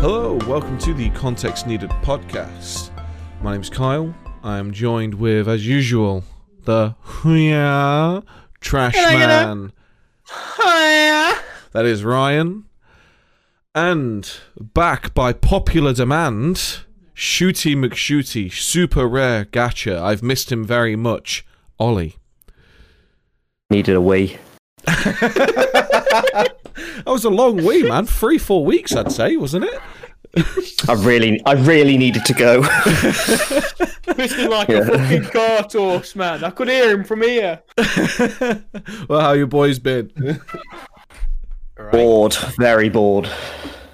Hello, welcome to the Context Needed podcast. My name's Kyle. I am joined with, as usual, the Huya Trash Man. That is Ryan. And back by popular demand, Shooty McShooty, super rare gacha. I've missed him very much. Ollie. Needed a wee. That was a long wee, man. Three, four weeks, I'd say, wasn't it? I really, I really needed to go. Twisting like Yeah. a fucking cart horse, man. I could hear him from here. well, how you boys been? Right. bored, very bored.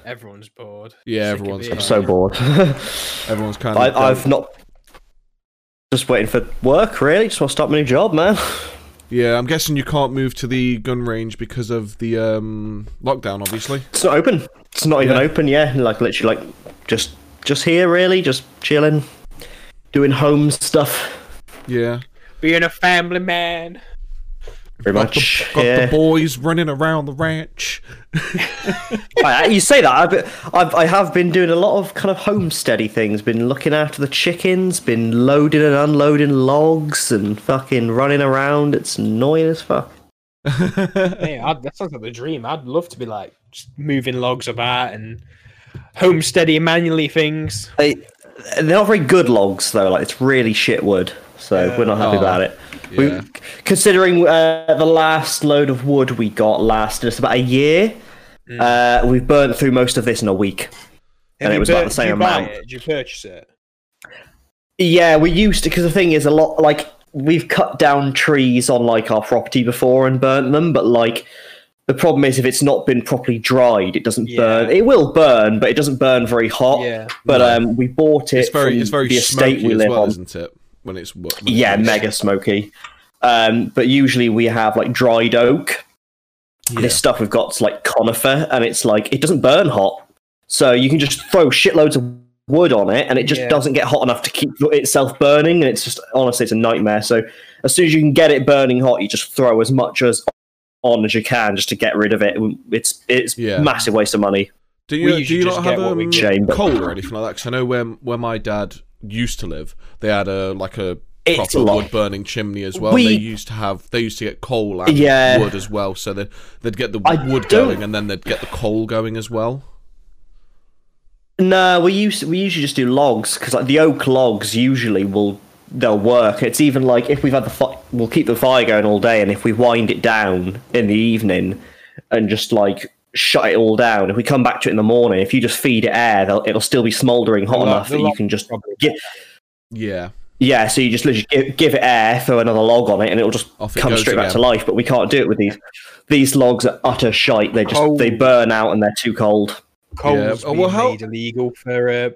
Everyone's bored. Yeah, Sick of everyone's being So bored. Everyone's kind of. I, I've not. Just waiting for work, really. Just want to start my new job, man. Yeah, I'm guessing you can't move to the gun range because of the um, lockdown, obviously. It's not open. It's not even Yeah. open. Yeah, like literally, like just, just here, really, just chilling, doing home stuff. Yeah. Being a family man. Pretty Got, much. the, got yeah. the boys running around the ranch. I- you say that. I've, I've I have been doing a lot of kind of homesteady things. Been looking after the chickens. Been loading and unloading logs and fucking running around. It's annoying as fuck. Hey, I'd, that sounds like the dream. I'd love to be like just moving logs about and homesteady manually things. They, they're not very good logs though. Like it's really shit wood. So we're not happy Oh, about it. Yeah. We, considering uh, the last load of wood we got lasted us about a year, Hmm. uh, we've burnt through most of this in a week. And it you was about the same you buy amount. Did you purchase it? Yeah, we used to because the thing is a lot like we've cut down trees on like our property before and burnt them, but like the problem is if it's not been properly dried, it doesn't Yeah. burn. It will burn, but it doesn't burn very hot. Yeah. But um, we bought it. it's very, from it's very the estate smoky we as live well, on. isn't it? When it's when Yeah, nice. mega smoky. Um, but usually we have like dried oak. Yeah. This stuff we've got like conifer, and it's like it doesn't burn hot, so you can just throw shitloads of wood on it, and it just Yeah. doesn't get hot enough to keep itself burning. And it's just honestly, it's a nightmare. So as soon as you can get it burning hot, you just throw as much as on as you can just to get rid of it. It's it's Yeah. massive waste of money. Do We you do you not have what we um, get. But- coal or anything like that? Because I know where where my dad used to live, they had a like a It's proper wood burning chimney as well. We- they used to have they used to get coal and Yeah. wood as well, so they'd they'd get the I wood don't- going and then they'd get the coal going as well. No, we used we usually just do logs because like the oak logs usually will they'll work. It's even like if we've had the fi- we'll keep the fire going all day, and if we wind it down in the evening and just like shut it all down, if we come back to it in the morning, if you just feed it air, it'll still be smouldering hot The lo- enough the that you can just probably get. Yeah, Yeah, so you just literally give, give it air, throw another log on it, and it'll just Off come goes straight back to life. But we can't do it with these. These logs are utter shite. They just Cold. they burn out and they're too cold. Coal's Yeah, oh, being well, how- made illegal for uh,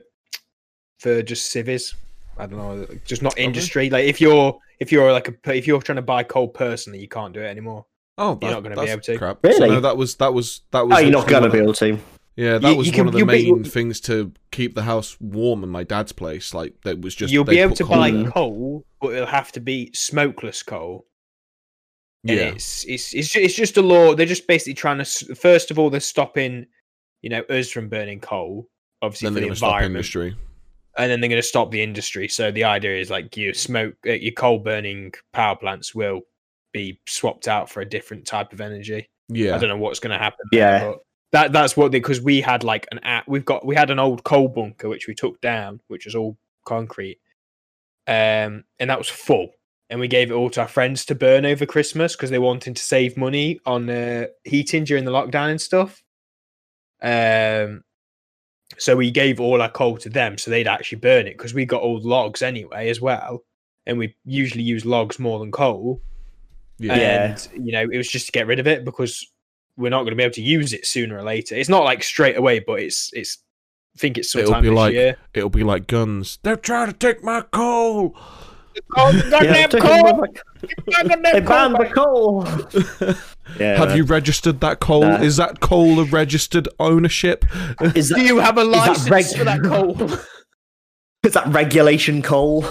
for just civvies. I don't know, just not industry. Like if you're if you're like a if you're trying to buy coal personally, you can't do it anymore. Oh, You're not gonna be able to. Crap. So, Really? no, that was that was that was. Oh, you're not gonna be able to. Yeah, that You- was you one can- of the you'll be- main things to keep the house warm in my dad's place. Like that was just You'll be able to coal buy in coal, but it'll have to be smokeless coal. And Yeah, it's it's it's ju- it's just a law. They're just basically trying to. First of all, they're stopping, you know, us from burning coal, obviously then for they're the going stop environment, industry. and then they're going to stop the industry. So the idea is like your smoke, uh, your coal burning power plants will be swapped out for a different type of energy. Yeah, I don't know what's going to happen. there, Yeah. but that that's what they because we had like an app. We've got we had an old coal bunker which we took down, which was all concrete, um, and that was full. And we gave it all to our friends to burn over Christmas because they wanted to save money on uh, heating during the lockdown and stuff. Um, so we gave all our coal to them so they'd actually burn it because we got old logs anyway as well, and we usually use logs more than coal yeah. Yeah. and you know it was just to get rid of it because we're not going to be able to use it sooner or later. It's not like straight away, but it's it's. I think it's It'll be this like year. it'll be like guns. They're trying to take my coal. Oh, Yeah, goddamn took coal! him back. They coal! banned the coal. yeah. Have you registered that coal? Nah. Is that coal a registered ownership? Is Do you have a that license reg- for that coal? is that regulation coal?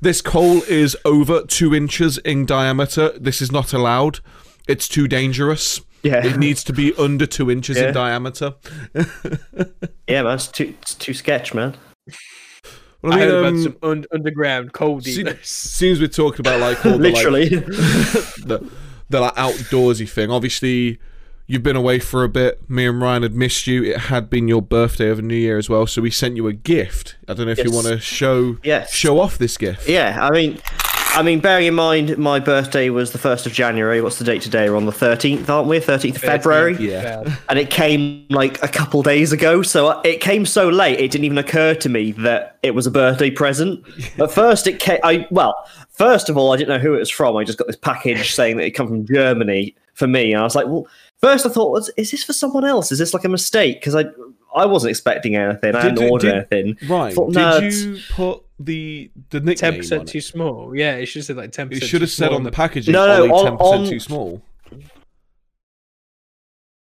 This coal is over two inches in diameter. This is not allowed. It's too dangerous. Yeah. It needs to be under two inches Yeah. in diameter. Yeah, man, it's too, it's too sketch, man. Well, I, I mean, heard um, about some un- underground cold se- dealers. seems we're talking about like all the, like, Literally. the the like outdoorsy thing. Obviously, you've been away for a bit. Me and Ryan had missed you. It had been your birthday over New Year as well, so we sent you a gift. I don't know if you want to show Yes. show off this gift. yeah, I mean, I mean, bearing in mind my birthday was the first of January. What's the date today? We're on the thirteenth, aren't we? Thirteenth of February. Yeah. and it came like a couple days ago. So it came so late, it didn't even occur to me that it was a birthday present. At first, it came. I well, first of all, I didn't know who it was from. I just got this package saying that it come from Germany for me, and I was like, well. First, I thought, was, is this for someone else? Is this like a mistake? Because I, I wasn't expecting anything. I Did hadn't you- ordered did- anything. Right. Thought, no, Did you put the the Ten nickname on percent too small. Yeah, it should have said like ten It should have said on the packaging, No, no, Ollie ten percent too small.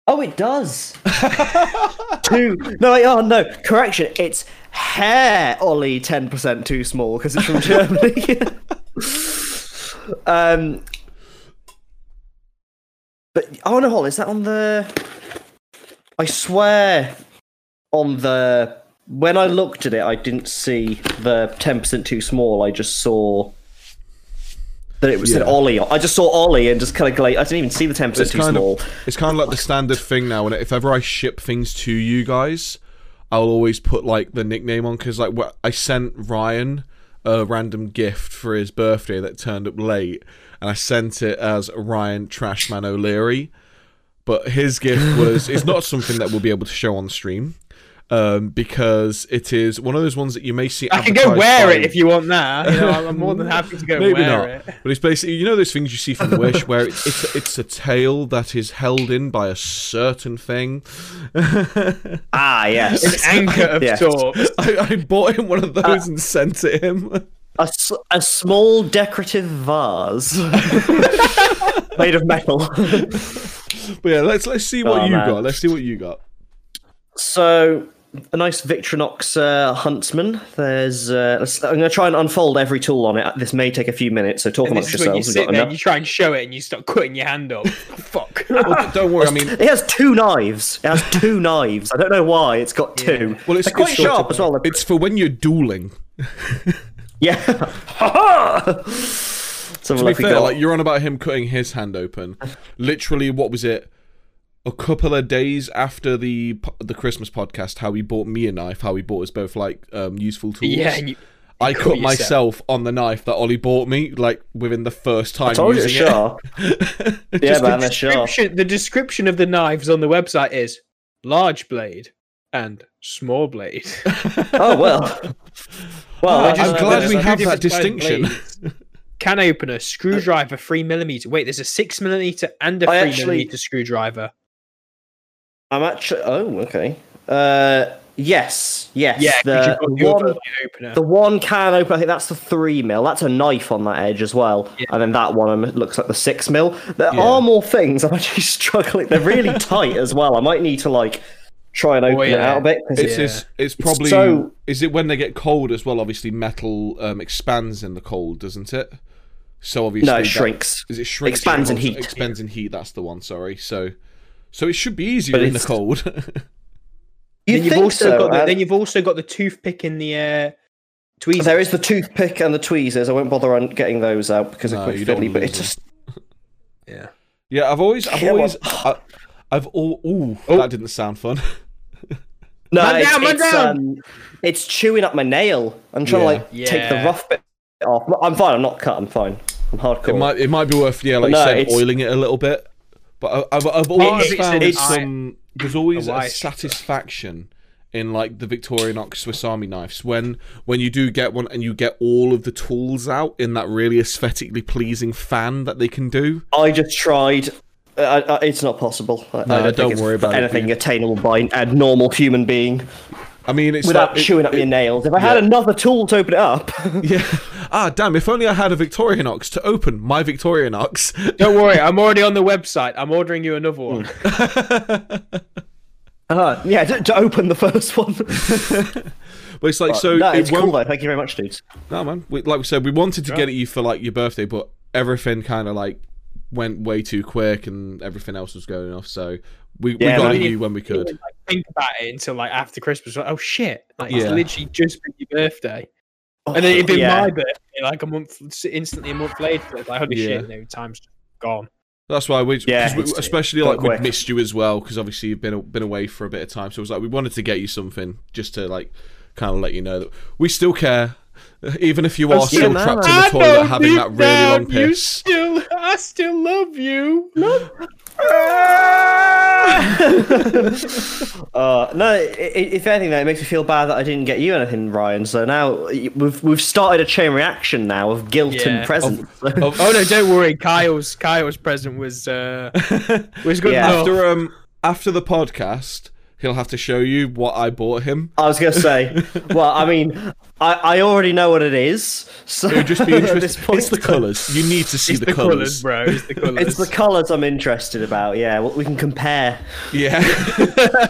Oh, it does. Two. No, wait, oh no. Correction. It's hair Ollie ten percent too small because it's from Germany. um. But oh no, Holly, is that on the? I swear, on the when I looked at it, I didn't see the ten percent too small. I just saw that it was said Ollie. I just saw Ollie and just kind of like I didn't even see the ten percent too small. of it's kind of like the standard thing now. And if ever I ship things to you guys, I'll always put like the nickname on because like what I sent Ryan a random gift for his birthday that turned up late, and I sent it as Ryan Trashman O'Leary. But his gift was it's not something that we'll be able to show on stream. Um, because it is one of those ones that you may see. I can go wear by- it if you want that. You know, I'm- more than happy to go Maybe wear not. it. But it's basically you know those things you see from Wish where it's it's, it's a tail that is held in by a certain thing. Ah, yes. An anchor of Yes. sorts. I, I bought him one of those and sent it him. A, s- a small decorative vase made of metal. But yeah, let's let's see what Oh, you man. got. Let's see what you got. so, a nice Victorinox uh, Huntsman. There's. Uh, I'm going to try and unfold every tool on it. This may take a few minutes, so talk And amongst this you yourselves. Sit got there and you try and show it and you start cutting your hand off. Fuck. Well, don't worry. I mean, It has two knives. It has two knives. I don't know why it's got two. well, it's They're quite sharp as well. It's for when you're dueling. Yeah. Something To be like we fair, got. like you're on about him cutting his hand open. Literally, what was it? A couple of days after the the Christmas podcast, how he bought me a knife, how he bought us both like um, useful tools. yeah, and you, I cut cut myself on the knife that Ollie bought me, like within the first time I told you using it's it. sharp. yeah, Just man, they're sharp. the description of the knives on the website is large blade and small blade. Oh well. Well, I'm I just- glad we have that distinction. Can opener, screwdriver, three millimeter. Wait, there's a six millimeter and a I three actually- millimeter screwdriver. I'm actually. Oh, okay. Uh, yes, yes. Yeah, 'cause the, the one, opener. the one can opener. I think that's the three mil. That's a knife on that edge as well. Yeah. And then that one um, looks like the six mil. There Yeah. are more things. I'm actually struggling. They're really tight as well. I might need to like try and open it yeah. out a bit. 'cause It's, Yeah. it's, it's probably so- is it when they get cold as well? Obviously, metal um, expands in the cold, doesn't it? So obviously, no, it that- shrinks. Is it shrinks? Expands in Oh, heat. Expands in heat. That's the one. Sorry. So, so it should be easier in the cold. You then you've think also so? got the, then you've also got the toothpick in the uh, tweezers. There is the toothpick and the tweezers. I won't bother on getting those out because No, they're quite fiddly. But lose it's just yeah. yeah, I've always, I've Yeah, always, I, I've all. Ooh, Oh. that didn't sound fun. no, Man it's, down, man it's, down. um, it's chewing up my nail. I'm trying Yeah. to like take the rough bit off. I'm fine. I'm not cut. I'm fine. I'm hardcore. It might, it might be worth, yeah, like no, you said, it's- oiling it a little bit. But I- I've, I've always of it's found an some. There's always a a satisfaction in like the Victorinox Swiss Army knives when when you do get one and you get all of the tools out in that really aesthetically pleasing fan that they can do. I just tried. Uh, uh, it's not possible. No, I don't, don't worry about anything dude. attainable by a normal human being I mean, it's without like, it- chewing up your nails. If I had another tool to open it up, Yeah. Ah, damn! If only I had a Victorian Victorinox to open my Victorian Victorinox. Don't worry, I'm already on the website. I'm ordering you another one. uh, yeah, to, to open the first one. But it's like so. no, it it's cool though. Thank you very much, dudes. No, man. We, like we said, we wanted to get at you for like your birthday, but everything kind of like went way too quick and everything else was going off. So we, Yeah, we got man. you when we could. Like, think about it until like after Christmas. Like, oh shit! Like Yeah. it's literally just been your birthday, and then oh, it'd been Yeah. my birthday like a month, instantly a month later. Like holy Yeah. shit! No, time's gone. That's why we, Yeah, we especially like we missed you as well because obviously you've been been away for a bit of time. So it was like we wanted to get you something just to like kind of let you know that we still care, even if you are Yeah, still man. trapped in the toilet having that deep really long down You piss. still, I still love you. uh, no, i- i- if anything, though, it makes me feel bad that I didn't get you anything, Ryan. So now we've we've started a chain reaction now of guilt Yeah. and presents. Of- Oh no, don't worry. Kyle's Kyle's present was uh was good Yeah. enough. after um after the podcast, he'll have to show you what I bought him. I was gonna say, well, I mean, I, I already know what it is. So It would just be interesting. point- It's the colours. You need to see it's the, the, colours, colours, bro. It's the colours. It's the colours I'm interested about. Yeah, well, we can compare. Yeah.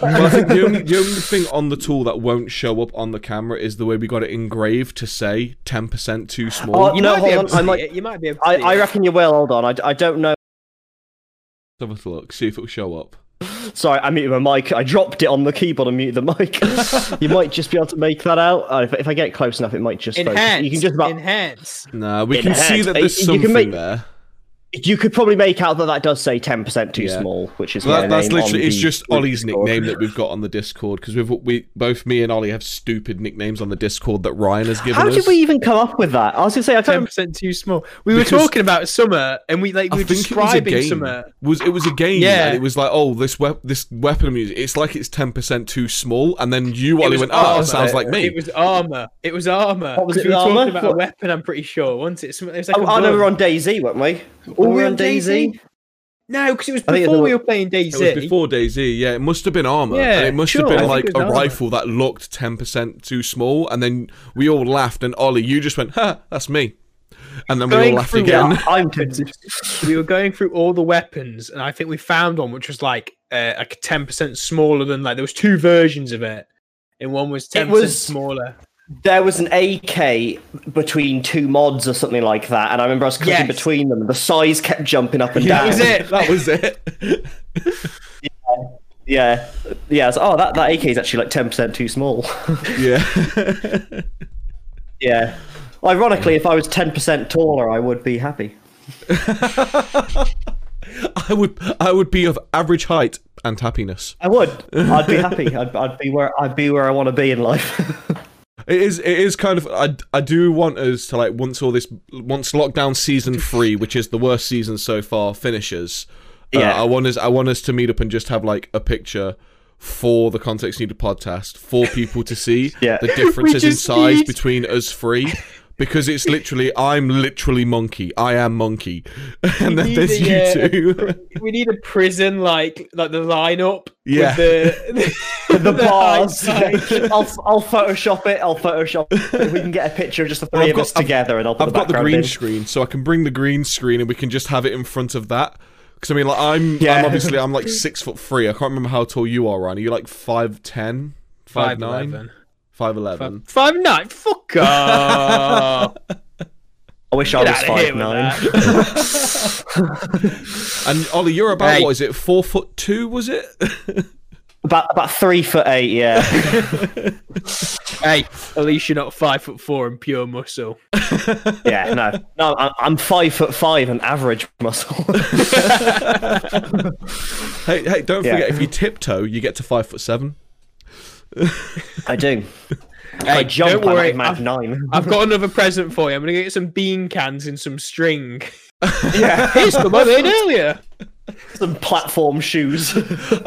well, I think the only, the only thing on the tool that won't show up on the camera is the way we got it engraved to say 10% too small. Oh, you no, might be hold able on, to I see might- it. You might be able to I, see I reckon you will. Hold on, I, I don't know. Let's have a look, see if it'll show up. Sorry, I muted my mic. I dropped it on the keyboard and muted the mic. you might just be able to make that out. Uh, if, if I get close enough, it might just focus. enhance. You can just about. enhance. Nah, we can see that there's You can something make- there. You could probably make out that that does say ten percent too Yeah. small, which is Well, that, that's literally it's just group Ollie's Discord. nickname that we've got on the Discord because we've we both me and Ollie have stupid nicknames on the Discord that Ryan has given us. How us. did we even come up with that? I was gonna say I Ten can't. percent too small. We were talking about summer, and we like we were think it was describing summer. Was it was a game? Yeah. and it was like, oh, this wep- this weapon of music. It's like it's ten percent too small, and then you It Ollie went, oh, armor. that sounds like me. It was Arma. It was Arma. What was it We were with talking armor? about a weapon. I'm pretty sure. Wasn't it? Something- It was like Oh, a I know we gun. were on DayZ, weren't we? Were Were we we on DayZ? No, because it was I it before was- we were playing It was before DayZ, yeah. It must have been Arma, Yeah, and it must sure, have been think like a armor. rifle that looked ten percent too small, and then we all laughed, and Ollie, you just went, "Ha, that's me," and then we all laughed again. I'm tempted. we were going through all the weapons, and I think we found one which was like uh, like ten percent smaller than like there was two versions of it, and one was ten percent was- smaller. There was an AK between two mods or something like that, and I remember I was clicking Yes. between them. and The size kept jumping up and down. That was it. that was it. Yeah, yeah. So, oh, that that AK is actually like ten percent too small. yeah. yeah. Ironically, if I was ten percent taller, I would be happy. I would I would be of average height and happiness. I would. I'd be happy. I'd, I'd be where I'd be where I want to be in life. It is it is kind of I, I do want us to like once all this once lockdown season three, which is the worst season so far, finishes. uh, Yeah. I want us I want us to meet up and just have like a picture for the context needed podcast for people to see Yeah. the differences in size need- between us three. Because it's literally, I'm literally monkey. I am monkey, and then there's a, you uh, two. We need a prison like like the lineup. Yeah. Yeah. With the the bars. height. I'll I'll Photoshop it. I'll Photoshop. It. We can get a picture of just the 3 I've of got- us I've- together, and I'll put I've the got the green in. screen, so I can bring the green screen and we can just have it in front of that. Because I mean, like I'm, Yeah. I'm obviously I'm like six foot three. I can't remember how tall you are, Ryan. Are you like five ten, five nine, 5'11". Five eleven? Five nine. Fuck off. I wish I was five nine. And Ollie, you're about Hey. what is it? Four foot two? Was it? About about three foot eight. Yeah. hey, at least you're not five foot four and pure muscle. yeah. No. No. I- I'm five foot five and average muscle. hey, hey! Don't Yeah. forget, if you tiptoe, you get to five foot seven. I do. Hey, I jump. don't worry. I've, Nine. I've got another present for you. I'm gonna get some bean cans and some string. yeah. Here's some I made earlier. Some platform shoes.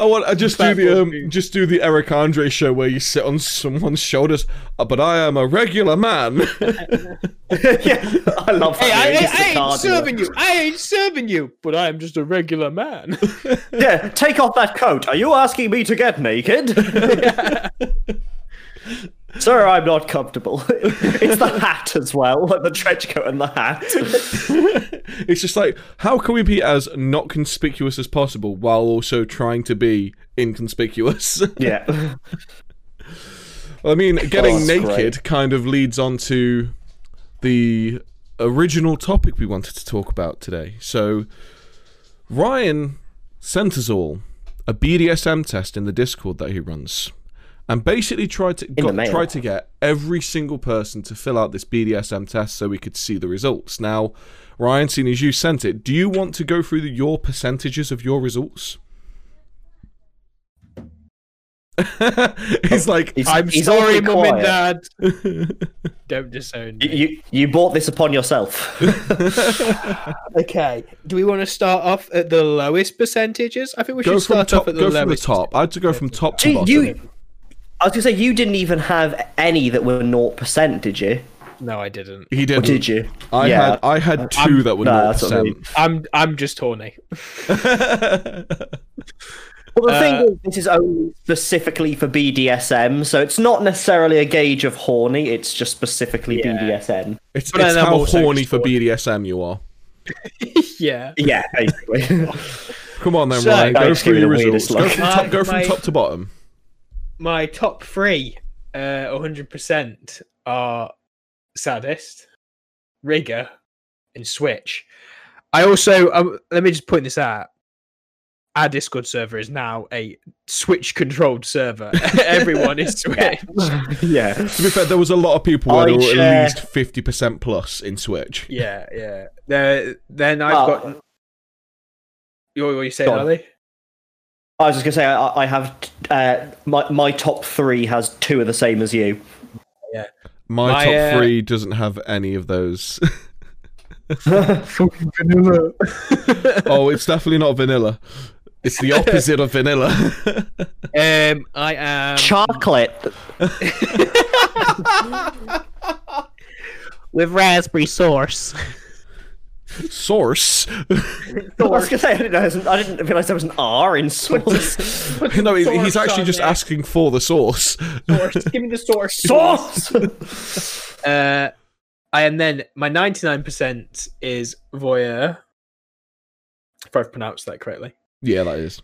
I want. I just do the um, view. just do the Eric Andre show where you sit on someone's shoulders. Uh, but I am a regular man. yeah. I love Hey, that. I. I, I ain't card, serving you. I ain't serving you. But I am just a regular man. Yeah. Take off that coat. Are you asking me to get naked? Sir, I'm not comfortable. it's the hat as well, like the trench coat and the hat. it's just like, how can we be as not conspicuous as possible while also trying to be inconspicuous? yeah. I mean, getting that's naked great. kind of leads on to the original topic we wanted to talk about today. So, Ryan sent us all a BDSM test in the Discord that he runs, and basically tried to the got, tried to get every single person to fill out this BDSM test so we could see the results. Now, Ryan, seeing as you sent it, do you want to go through the, your percentages of your results? He's oh, like, He's- I'm he's sorry, mum and dad. Don't disown You, me. you you brought this upon yourself. Okay. Do we want to start off at the lowest percentages? I think we go should start top. off at the Go from the top. I had to go from top to bottom. you, I was gonna say you didn't even have any that were naught percent, did you? No, I didn't. he didn't. did you? I yeah. had I had 2 I'm- that were no, naught that's what I mean. percent. I'm I'm just horny. Well, the Uh, thing is, this is only specifically for BDSM, so it's not necessarily a gauge of horny. It's just specifically Yeah. BDSM. It's, But it's then how horny for horny. BDSM you are. yeah. Yeah, basically. Come on then, So- Ryan. Go through your results. Go from, top, go from My- top to bottom. My top three, uh, 100% are Sadist, Rigger, and Switch. I also, um, let me just point this out. Our Discord server is now a Switch controlled server. Everyone is Switch. yeah. To be fair, there was a lot of people where I they were at least fifty percent plus in Switch. Yeah, yeah. Uh, then I've Well, got. You, what you saying, Go on. Ollie? I was just gonna say I, I have uh, my my top three has two of the same as you. My, My, top uh, three doesn't have any of those. Vanilla. oh, it's definitely not vanilla. It's the opposite of vanilla. um, I am. Chocolate. with raspberry sauce. Source. I was gonna say I didn't. I didn't realize there was an R in source. no, he- he's actually just there. asking for the source. source. Give me the source. Source. Uh, I am then my ninety nine percent is voyeur. If I've pronounced that correctly. Yeah, that is.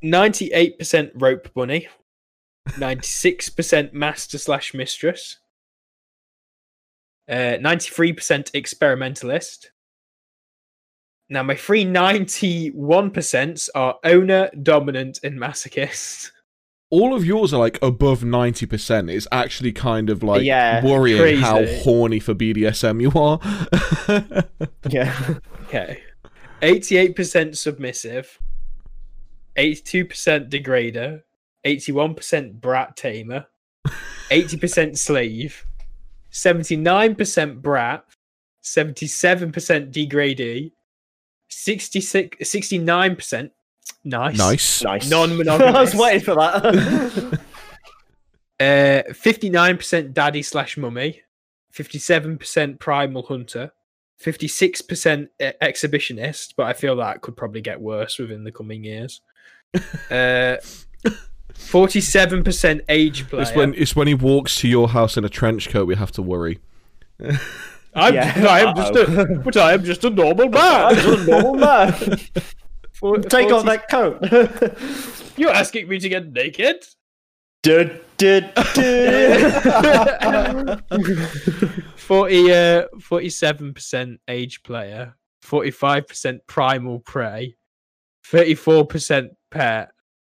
Ninety eight percent rope bunny. Ninety six percent master slash mistress. Uh, ninety three percent experimentalist. Now my one percent are owner, dominant, and masochist. All of yours are like above ninety percent. It's actually kind of like Yeah, worrying how horny for BDSM you are. yeah. Okay. 88% submissive, 82% degrader, 81% brat tamer, 80% slave, 79% brat, 77% degradee, 66 69% nice. nice. Nice. Non-monogamous. I was waiting for that. Uh 59% daddy slash mummy, 57% primal hunter, 56% e- exhibitionist, but I feel that could probably get worse within the coming years. Uh 47% age player. It's when it's when he walks to your house in a trench coat we have to worry. I'm, Yeah. I am just a, but I am just a normal man. I'm just a normal man. For- Take 40 off that coat. You're asking me to get naked? Dud, dud, dud. 40 uh 47% age player 45% primal prey 34% pet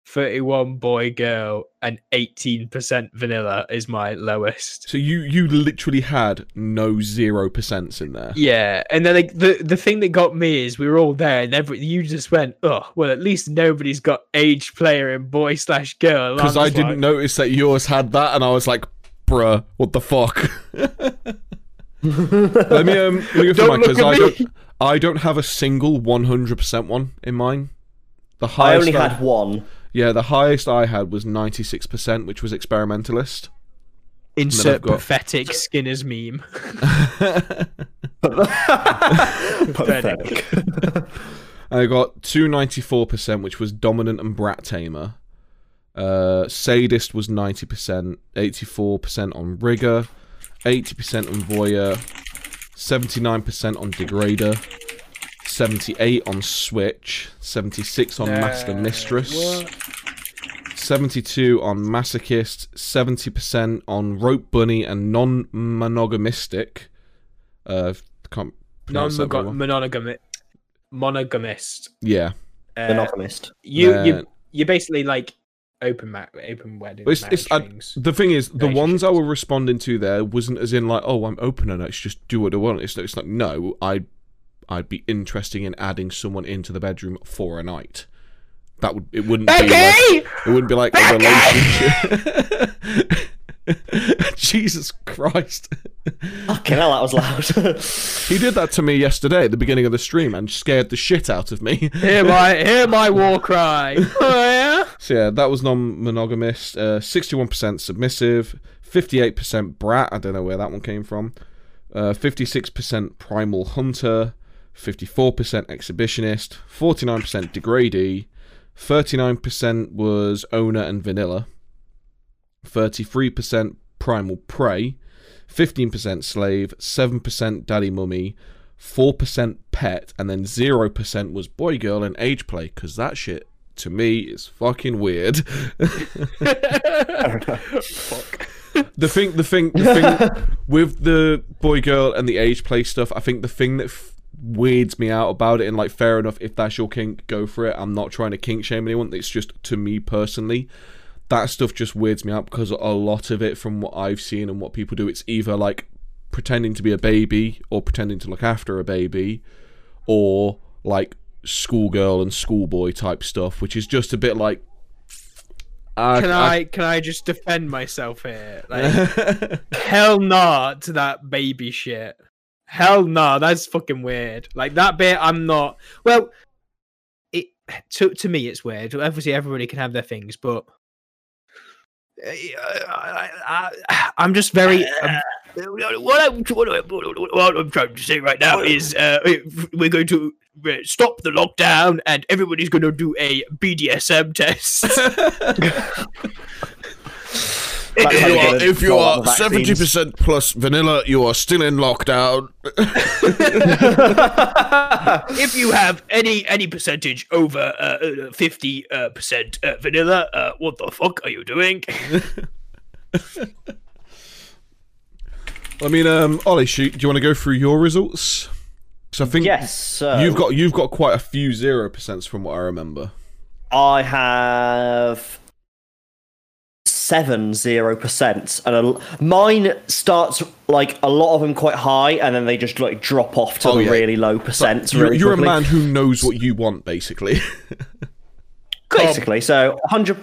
31 boy girl and 18% vanilla is my lowest So you you literally had no zero percents in there. yeah and then like, the the thing that got me is we were all there and every you just went oh well at least nobody's got age player and boy slash girl And Because I'm I just didn't like, notice that yours had that, and I was like, "Bruh, what the fuck?" let me um, let me go through Don't mine look because at I me. don't I don't have a single one hundred percent one in mine. The highest I highest only had one. Yeah, the highest I had was ninety six percent, which was experimentalist. insert got- pathetic skinner's meme Pathetic. I got two ninety four percent, which was dominant and brat tamer. Uh, sadist was ninety percent, eighty four percent on rigger, eighty percent on voyeur, seventy nine percent on degrader, seventy eight on switch, seventy six on master Uh, mistress. what? 72 on masochist, 70% on rope bunny and non-monogamistic. Uh, can't pronounce that very well. non-monogamic monogamist. Yeah. Uh, Monogamist. you Uh, you you're basically like open ma- open wedding. It's, it's, I, the thing is, the ones I relationships. were responding to there wasn't as in like, oh, I'm open and it's just do what I want. It's, it's like, no, I, I'd be interested in adding someone into the bedroom for a night. That would it wouldn't be like, it wouldn't be like a relationship. Jesus Christ. Fucking hell, that was loud. He did that to me yesterday at the beginning of the stream and scared the shit out of me. hear my hear my war cry. Oh yeah. So yeah, that was non-monogamous. Uh, Sixty-one percent submissive, fifty-eight percent brat. I don't know where that one came from. Uh, Fifty-six percent primal hunter, fifty-four percent exhibitionist, forty-nine percent degradee, thirty-nine percent was owner and vanilla, thirty-three percent primal prey, fifteen percent slave, seven percent daddy mummy. 4% pet and then 0% was boy girl and age play because that shit to me is fucking weird. Fuck. the thing, the thing, the thing with the boy girl and the age play stuff, I think the thing that f- weirds me out about it, and like, fair enough, if that's your kink, go for it. I'm not trying to kink shame anyone. It's just to me personally, that stuff just weirds me out because a lot of it, from what I've seen and what people do, it's either like pretending to be a baby or pretending to look after a baby, or like schoolgirl and schoolboy type stuff, which is just a bit like. uh, Can I can I just defend myself here? Like hell nah to that baby shit. Hell nah, that's fucking weird. Like that bit, I'm not. Well, it to to me it's weird. Obviously, everybody can have their things, but uh, I, I, I'm just very. um, what, I, what, I, what I'm trying to say right now is uh, we're going to uh, stop the lockdown and everybody's going to do a BDSM test. That's how you you're if you are 70% plus vanilla, you are still in lockdown. if you have any any percentage over uh, fifty uh, percent uh, vanilla, uh, what the fuck are you doing? I mean, um, Ollie, shoot, do you want to go through your results? Because I think yes, so you've got you've got quite a few zero percents from what I remember. I have seven zero percent, and a, mine starts like a lot of them quite high, and then they just like drop off to Oh, yeah. really low percents. You're, really you're a man who knows what you want, basically. basically. So 100.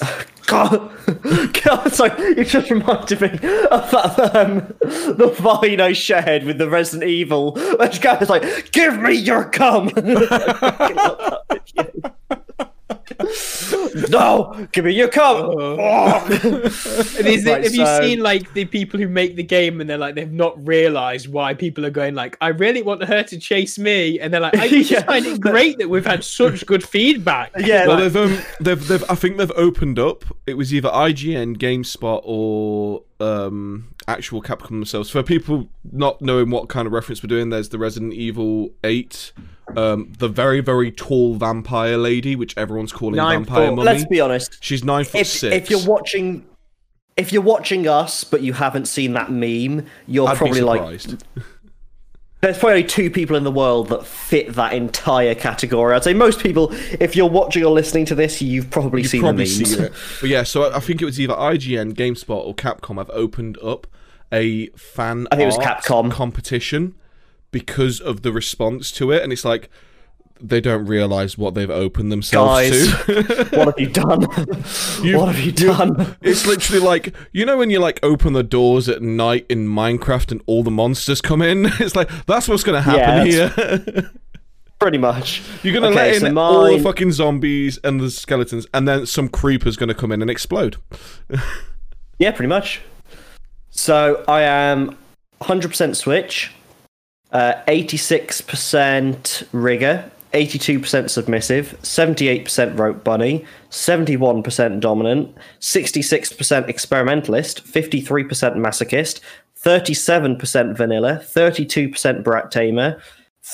God, God, sorry, you just reminded me of that um, the vine I shared with the Resident Evil. Which guy was like, "Give me your cum." No, give me your cum. Oh. Is it, Right, have you so- seen like the people who make the game and they're like they've not realized why people are going like I really want her to chase me and they're like I just Yeah. find it great that we've had such good feedback. Yeah, well, like- they've, um, they've, they've, I think they've opened up. It was either IGN, GameSpot, or um, actual Capcom themselves. For people not knowing what kind of reference we're doing, there's the Resident Evil 8, um, the very, very tall vampire lady, which everyone's calling Nine Vampire foot. Mummy. Let's be honest. She's nine foot If, six. if you're watching, if you're watching us, but you haven't seen that meme, you're I'd probably like, there's probably two people in the world that fit that entire category. I'd say most people, if you're watching or listening to this, you've probably seen probably the memes. seen it. But yeah, so I, I think it was either IGN, GameSpot, or Capcom I've opened up a fan I think it was Capcom. competition because of the response to it, and it's like they don't realize what they've opened themselves Guys, to. what have you done? what have you done? It's literally like you know when you like open the doors at night in Minecraft and all the monsters come in. It's like that's what's gonna happen Yeah, here. Pretty much. You're gonna Okay, let in so all the fucking zombies and the skeletons, and then some creeper's gonna come in and explode. Yeah, pretty much. So I am 100% Switch, uh, 86% Rigger, 82% Submissive, 78% Rope Bunny, 71% Dominant, 66% Experimentalist, 53% Masochist, 37% Vanilla, 32% Brat Tamer,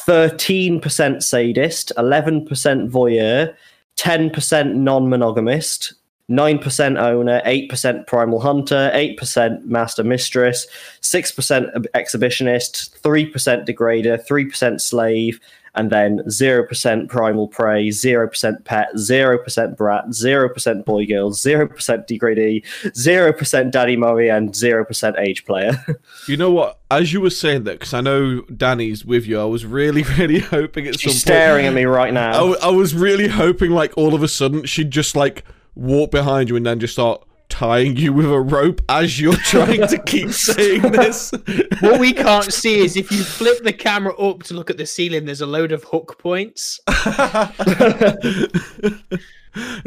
13% Sadist, 11% Voyeur, 10% Non-Monogamist, 9% owner, 8% primal hunter, 8% master mistress, 6% exhibitionist, 3% degrader, 3% slave, and then 0% primal prey, 0% pet, 0% brat, 0% boy girl, 0% degradee, 0% daddy mummy, and 0% age player. You know what? As you were saying that, because I know Danny's with you, I was really, really hoping at some She's point. staring at me right now. I was really hoping, like, all of a sudden she'd just, like, walk behind you and then just start tying you with a rope as you're trying to keep saying this. What we can't see is if you flip the camera up to look at the ceiling, there's a load of hook points.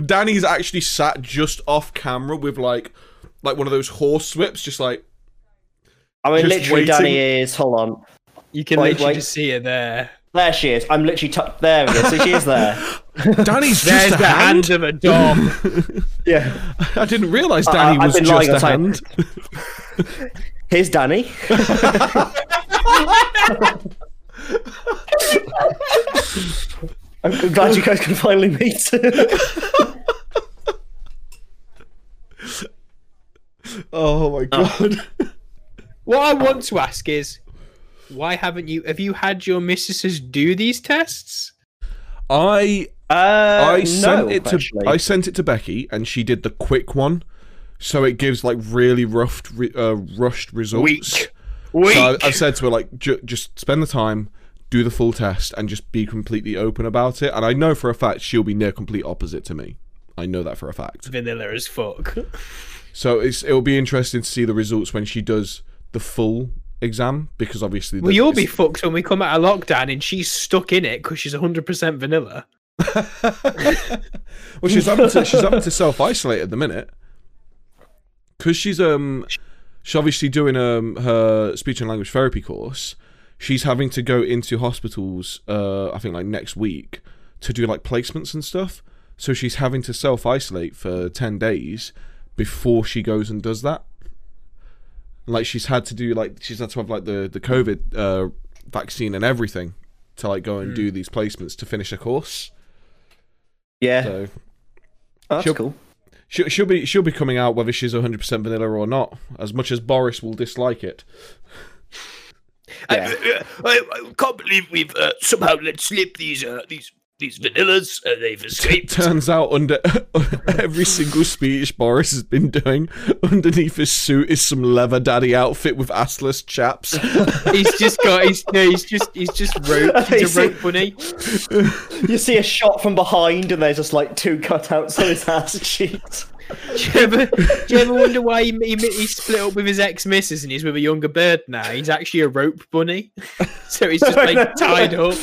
Danny's actually sat just off camera with, like, like one of those horse whips, just like, I mean, just literally, waiting. Danny is. Hold on. You can Wait, literally wait. just see it there. There she is. I'm literally. tucked there we go. So she is there. Danny's There's just a the hand. hand. of a dog. Yeah. I didn't realise Danny I've was been just lying a time. hand. Here's Danny. I'm I'm glad you guys can finally meet. Oh my oh. god. what I want to ask is, why haven't you? Have you had your mistresses do these tests? I Uh, I sent no, it to actually. I sent it to Becky and she did the quick one, so it gives like really rough, uh, rushed results. Weak. Weak. So I, I've said to her like, ju- just spend the time, do the full test, and just be completely open about it. And I know for a fact she'll be near complete opposite to me. I know that for a fact. Vanilla as fuck. So it's it'll be interesting to see the results when she does the full exam because obviously Well, you'll be fucked when we come out of lockdown and she's stuck in it because she's 100% vanilla. well, she's having to she's having to self isolate at the minute because she's um she's obviously doing um her speech and language therapy course. She's having to go into hospitals. Uh, I think like next week to do like placements and stuff. So she's having to self isolate for ten days before she goes and does that. Like she's had to do like she's had to have like the the COVID uh, vaccine and everything to like go and do these placements to finish a course. yeah, So Oh, that's she'll- cool. She'll, she'll be she'll be coming out whether she's 100% vanilla or not. As much as Boris will dislike it. Yeah. I, I can't believe we've uh, somehow let slip these uh, these these vanillas. Uh, they've escaped. Turns out under every single speech Boris has been doing, underneath his suit is some leather daddy outfit with assless chaps. He's just got, he's, no, he's just, he's just rope. He's a rope bunny. You see a shot from behind, and there's just like two cutouts on his ass cheeks. Do you ever, do you ever wonder why he, he, he split up with his ex missus and he's with a younger bird now? He's actually a rope bunny. So he's just like tied up.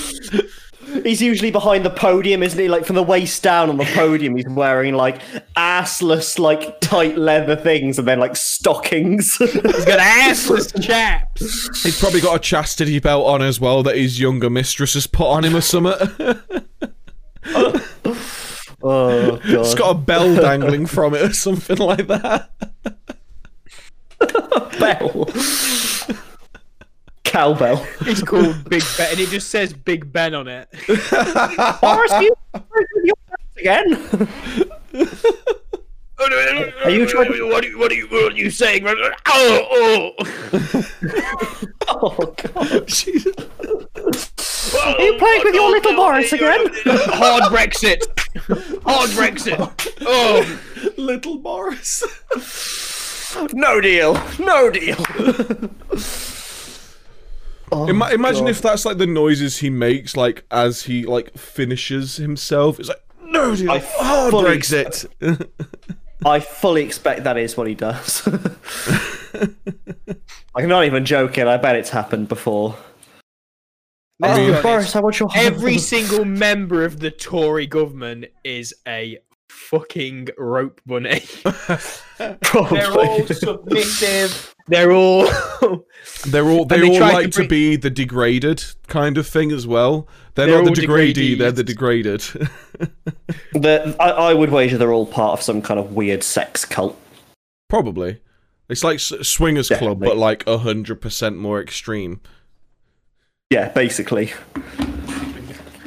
He's usually behind the podium, isn't he? Like from the waist down on the podium, he's wearing like assless, like tight leather things, and then like stockings. He's got assless chaps. He's probably got a chastity belt on as well that his younger mistress has put on him or something. oh It's god! got a bell dangling from it or something like that. Bell. Cowbell. It's called Big Ben, and it just says Big Ben on it. Boris, are you again? Are you trying to- What are you, what are you, what are you saying? Oh, oh. Oh god! Jesus. Are you oh, playing with your little Boris again? Hard Brexit. Hard Brexit. Oh, Little Boris. No deal. No deal. Oh, Ima- imagine God. if that's like the noises he makes, like as he like finishes himself. It's like no, dude, I hard fully Brexit. I fully expect that is what he does. I'm not even joking. I bet it's happened before. Let's Oh, Boris, I want your Every single member of the Tory government is a fucking rope bunny. Probably. They're all submissive. They're all. They're all they, they all tried to like to, be the degraded kind of thing as well. They're, They're not the degradee, they're the degraded. The- I, I would wager they're all part of some kind of weird sex cult. Probably. It's like S- Swingers Club, but like a hundred percent more extreme. Yeah, basically.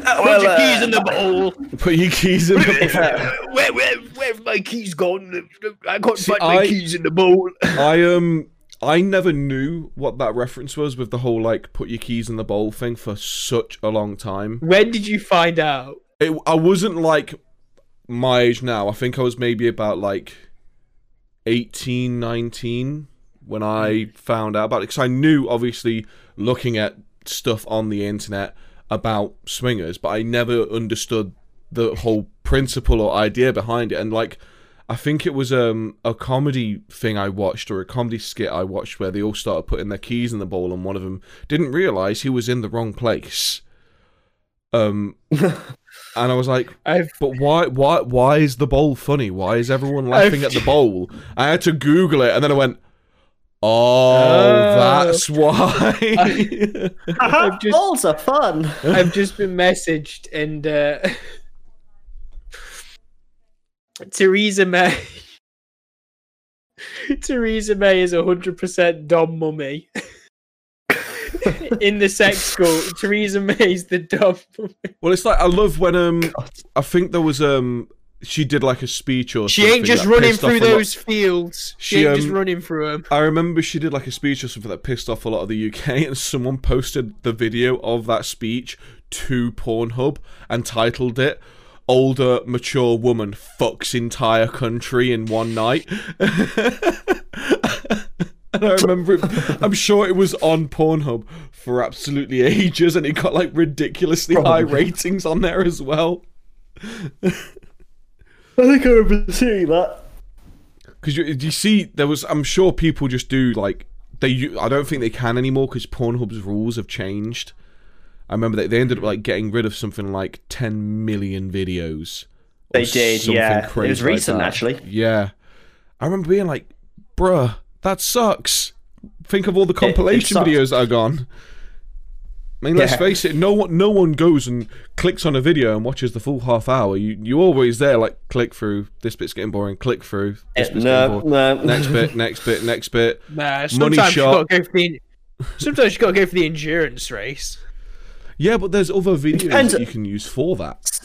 Put your keys in the bowl. Put your keys in. The- Where, where, where have my keys gone? I can't See, find my I- keys in the bowl. I um I never knew what that reference was with the whole like put your keys in the bowl thing for such a long time. When did you find out? It, I wasn't like my age now. I think I was maybe about like 18, 19 when I found out about it. Because I knew, obviously, looking at stuff on the internet about swingers, but I never understood the whole principle or idea behind it. And like, I think it was um, a comedy thing I watched or a comedy skit I watched where they all started putting their keys in the bowl, and one of them didn't realize he was in the wrong place. Um, and I was like, I've but why, why, why is the bowl funny? Why is everyone laughing at the bowl? I had to Google it, and then I went, "Oh, Oh. that's why." I've just Balls are fun. I've just been messaged and uh Theresa May Theresa May is hundred percent Dom Mummy. In the sex school, Theresa May's the Dom Mummy. well, it's like I love when um, I think there was um, she did like a speech or She ain't just running through a lot- those fields. She, She, ain't just um, running through them. I remember she did like a speech or something that pissed off a lot of the UK, and someone posted the video of that speech to Pornhub and titled it "Older Mature Woman Fucks Entire Country in One Night." and I remember, it, I'm sure it was on Pornhub for absolutely ages, and it got like ridiculously high ratings on there as well. I think I remember seeing that. Because you, you see, there was. I'm sure people just do like they. I don't think they can anymore because Pornhub's rules have changed. I remember they, they ended up like getting rid of something like 10 million videos. They did, something yeah. It was crazy like recent, actually. Yeah, I remember being like, "Bruh, that sucks." Think of all the compilation sucks. videos that are gone. I mean, let's Yeah. face it. No one, no one goes and clicks on a video and watches the full half hour. You, you always there like click through. This bit's getting boring. Click through. This eh, bit's No, getting boring. no. Next bit, next bit, next bit. Nah, money sometimes you shot. gotta go for the sometimes you gotta go for the endurance race. Yeah, but there's other videos depends- that you can use for that.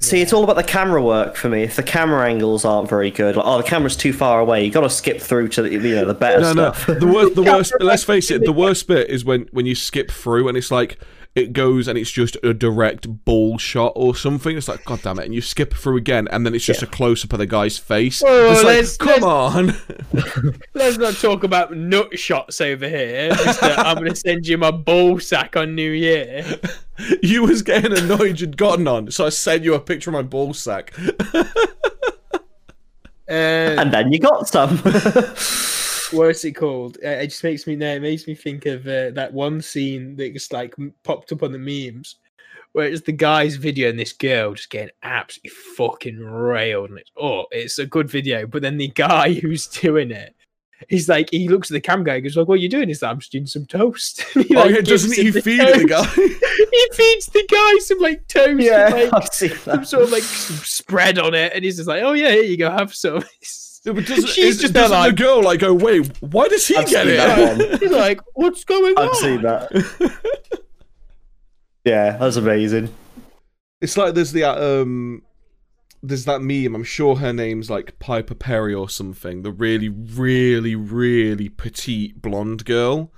See, it's all about the camera work for me. If the camera angles aren't very good, like, oh, the camera's too far away, you got to skip through to the, you know the better No, no. stuff. The worst, the worst. Let's face it. The worst bit is when when you skip through and it's like it goes and it's just a direct ball shot or something. It's like God damn it, and you skip through again, and then it's just a close up of the guy's face. Whoa, it's let's- come on. Let's not talk about nut shots over here. Mr. I'm gonna send you my ball sack on New Year. you was getting annoyed you'd gotten on, so I sent you a picture of my ball sack. Uh, and then you got some. What's it called? It just makes me no, it makes me think of uh, that one scene that just like popped up on the memes, where it's the guy's video and this girl just getting absolutely fucking railed, and it's oh, it's a good video. But then the guy who's doing it, he's like, he looks at the cam guy, and goes like, "What are you doing?" He's like, "I'm just doing some toast." He, oh like, yeah, doesn't he the feed the guy? he feeds the guy some like toast, yeah, and, like I've seen some sort of like spread on it, and he's just like, "Oh yeah, here you go, have some." Yeah, but doesn't, She's just there doesn't like- the girl like go, wait, why does he I've get it? that one. He's like, "What's going on?" I've seen that. yeah, that's amazing. It's like there's the uh, um there's that meme, I'm sure her name's like Piper Perry or something, the really, really, really petite blonde girl.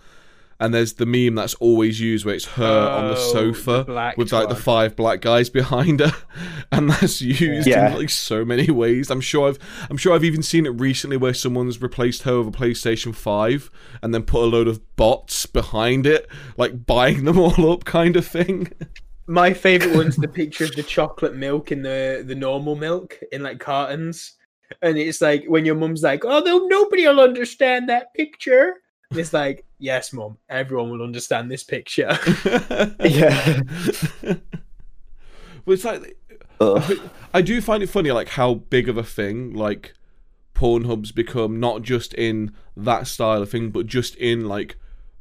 And there's the meme that's always used where it's her on the Oh, sofa the with like the five black guys behind her. And that's used Yeah. in like so many ways. I'm sure I've I'm sure I've even seen it recently where someone's replaced her with a PlayStation 5 and then put a load of bots behind it, like buying them all up kind of thing. My favorite one's the picture of the chocolate milk in the the normal milk in like cartons, and it's like when your mum's like, "Oh, no, nobody will understand that picture." And it's like, "Yes, mom, everyone will understand this picture." Yeah. But it's like Ugh. I do find it funny, like how big of a thing like Pornhub's become, not just in that style of thing, but just in like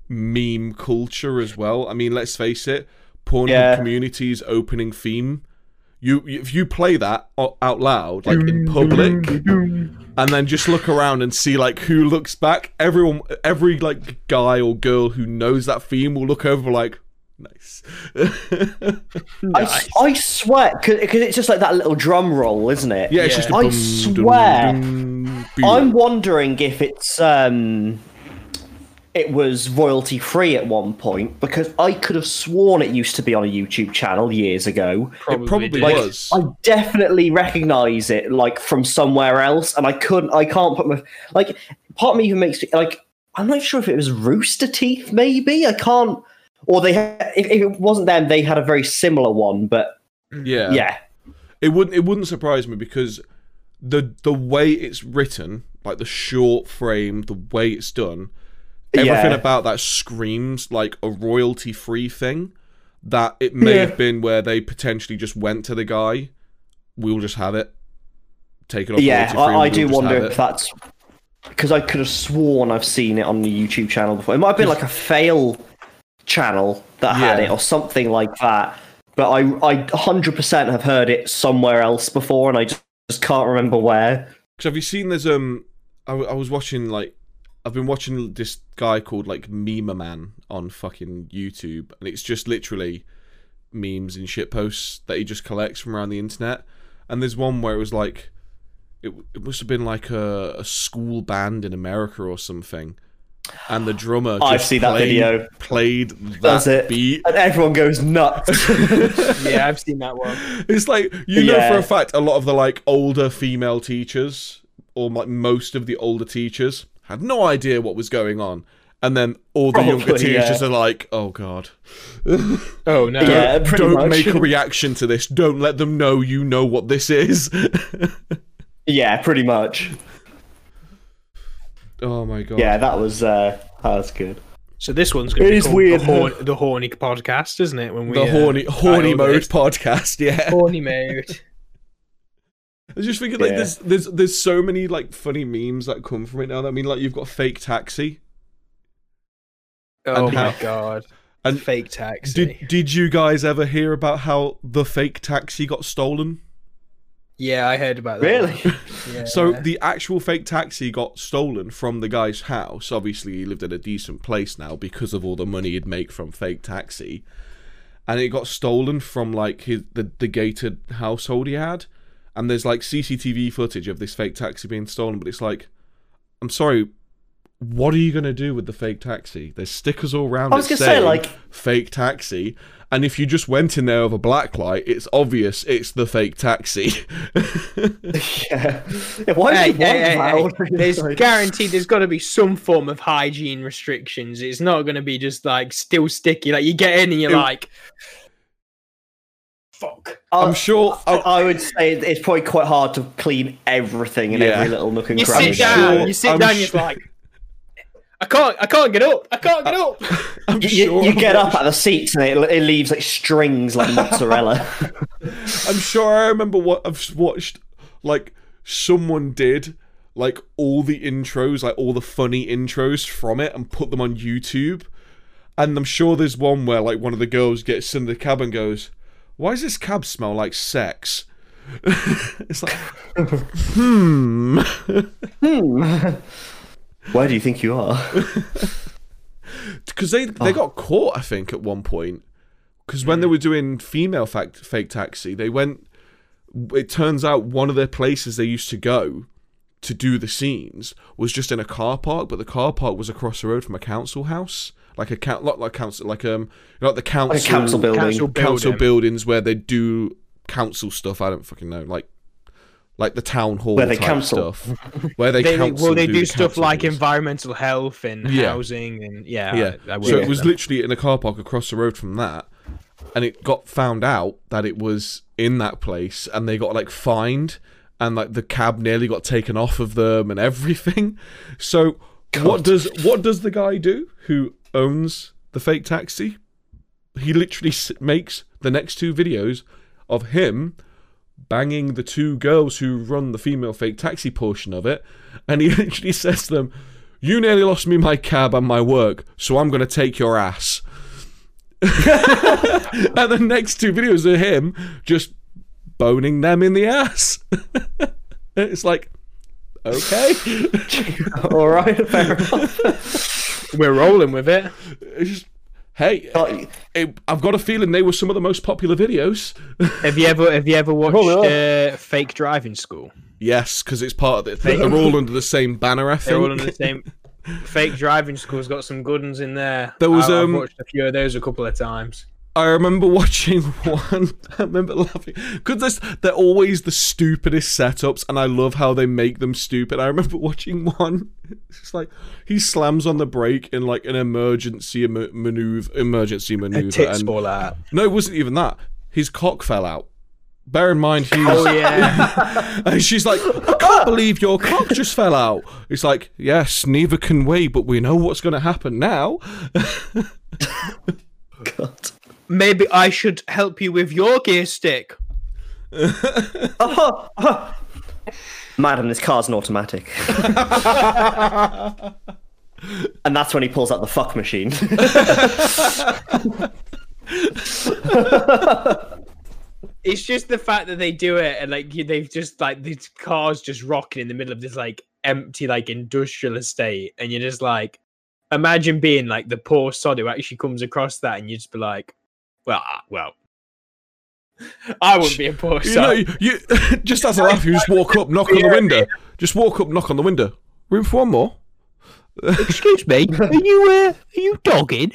meme culture as well. I mean, let's face it, Pornhub Yeah. community's opening theme. You, if you play that out loud, like in public, and then just look around and see like who looks back, everyone, every like guy or girl who knows that theme will look over like, nice. I, I swear, because it's just like that little drum roll, isn't it? Yeah, it's Yeah. just a I bum, dum, swear, dum, boom. I'm wondering if it's um it was royalty free at one point because I could have sworn it used to be on a YouTube channel years ago. it probably. Like was. I definitely recognize it like from somewhere else, and I couldn't. I can't put my like. Part of me even makes me like I'm not sure if it was Rooster Teeth. Maybe I can't. Or they had, if, if it wasn't them, they had a very similar one. But yeah. yeah, It wouldn't it wouldn't surprise me because the the way it's written, like the short frame, the way it's done, everything Yeah. about that screams like a royalty free thing. That it may Yeah. have been where they potentially just went to the guy, we'll just have it. Take it off yeah. I, I do wonder if that's because I could have sworn I've seen it on the YouTube channel before. It might have been like a fail channel that had Yeah. it or something like that. But I, I 100% have heard it somewhere else before, and I just, just can't remember where. Because have you seen there's um I, I was watching like I've been watching this guy called like Meme Man on fucking YouTube and it's just literally memes and shit posts that he just collects from around the internet and there's one where it was like it, it must have been like a, a school band in America or something and the drummer just I've seen that video. played that Does it? beat And everyone goes nuts. yeah, I've seen that one. It's like you know for a fact a lot of the like older female teachers or like most of the older teachers had no idea what was going on. And then all the younger Probably, teachers yeah. are like, "Oh god, Oh no. Yeah. pretty don't much. make a reaction to this. Don't let them know you know what this is." yeah, pretty much. oh my god. Yeah, that was uh, that was good. So this one's going to It be is weird, the, horn, the horny podcast, isn't it? When we The uh, horny horny mode it. podcast, yeah. horny mode. I was just thinking like Yeah. there's there's there's so many like funny memes that come from it now. I mean like you've got fake taxi. Oh And my how- god. and Fake taxi. Did did you guys ever hear about how the fake taxi got stolen? yeah, I heard about that. Really? Yeah. So the actual fake taxi got stolen from the guy's house. Obviously, he lived in a decent place now because of all the money he'd make from fake taxi, and it got stolen from like his the, the gated household he had. And there's like CCTV footage of this fake taxi being stolen, but it's like, I'm sorry, what are you gonna do with the fake taxi? There's stickers all around I was it gonna say, like- fake taxi. And if you just went in there with a black light, it's obvious it's the fake taxi. yeah. yeah why Hey, is hey, hey, hey. There's Like- guaranteed there's got to be some form of hygiene restrictions. It's not going to be just like still sticky. Like you get in and you're It- like, fuck. I'm Uh, sure. I, I would say it's probably quite hard to clean everything in Yeah. every little nook and You cranny. sit down. sure- you sit I'm down. su- You're like, I can't. I can't get up. I can't get up. I'm You, sure. you, you get up at the seats and it, it leaves like strings like mozzarella. I'm sure I remember what I've watched. Like someone did like all the intros, like all the funny intros from it, and put them on YouTube. And I'm sure there's one where like one of the girls gets in the cab and goes, "Why does this cab smell like sex?" it's like, hmm. hmm. Where do you think you are? because they they got caught, I think, at one point. Because when they were doing female fact, fake taxi, they went. It turns out one of the places they used to go to do the scenes was just in a car park, but the car park was across the road from a council house, like a count, not like council, like um, like the council, Like a council building. Council council building. buildings where they do council stuff. I don't fucking know, like like the town hall Where they type council. stuff, where they, They, council well, they do, the stuff like business. environmental health and Yeah. housing and yeah. Yeah. I, I so it was them. literally in a car park across the road from that, and it got found out that it was in that place, and they got like fined, and like the cab nearly got taken off of them and everything. So what does what does the guy do who owns the fake taxi? He literally makes the next two videos of him banging the two girls who run the female fake taxi portion of it, and he literally says to them, "You nearly lost me my cab and my work, so I'm gonna take your ass." and the next two videos are him just boning them in the ass. it's like, okay, All right, fair enough. We're rolling with it. It's just, hey, it- I've got a feeling they were some of the most popular videos. Have you ever have you ever watched uh, Fake Driving School? Yes, because it's part of it. They're all under the same banner, I think They're all on the same. Fake driving school's got some good ones in there. There was, I, I've um, watched a few of those a couple of times. I remember watching one. I remember laughing because they're always the stupidest setups, and I love how they make them stupid. I remember watching one. It's like he slams on the brake in like an emergency ma- maneuver, emergency A maneuver, tits and fall out. no, it wasn't even that. His cock fell out. Bear in mind, he's. Oh yeah. And she's like, I can't believe your cock just fell out. It's like, yes, neither can we, but we know what's going to happen now. God. Maybe I should help you with your gear stick. Oh, oh. Madam, this car's an automatic. and that's when he pulls out the fuck machine. It's just the fact that they do it and like they've just like these cars just rocking in the middle of this like empty like industrial estate, and you're just like, imagine being like the poor sod who actually comes across that, and you just be like, well, ah, well, I wouldn't be a poor You know, you, you just as a laugh, you just walk up, knock on the window. Just walk up, knock on the window. Room for one more. Excuse me, are you uh, are you dogging?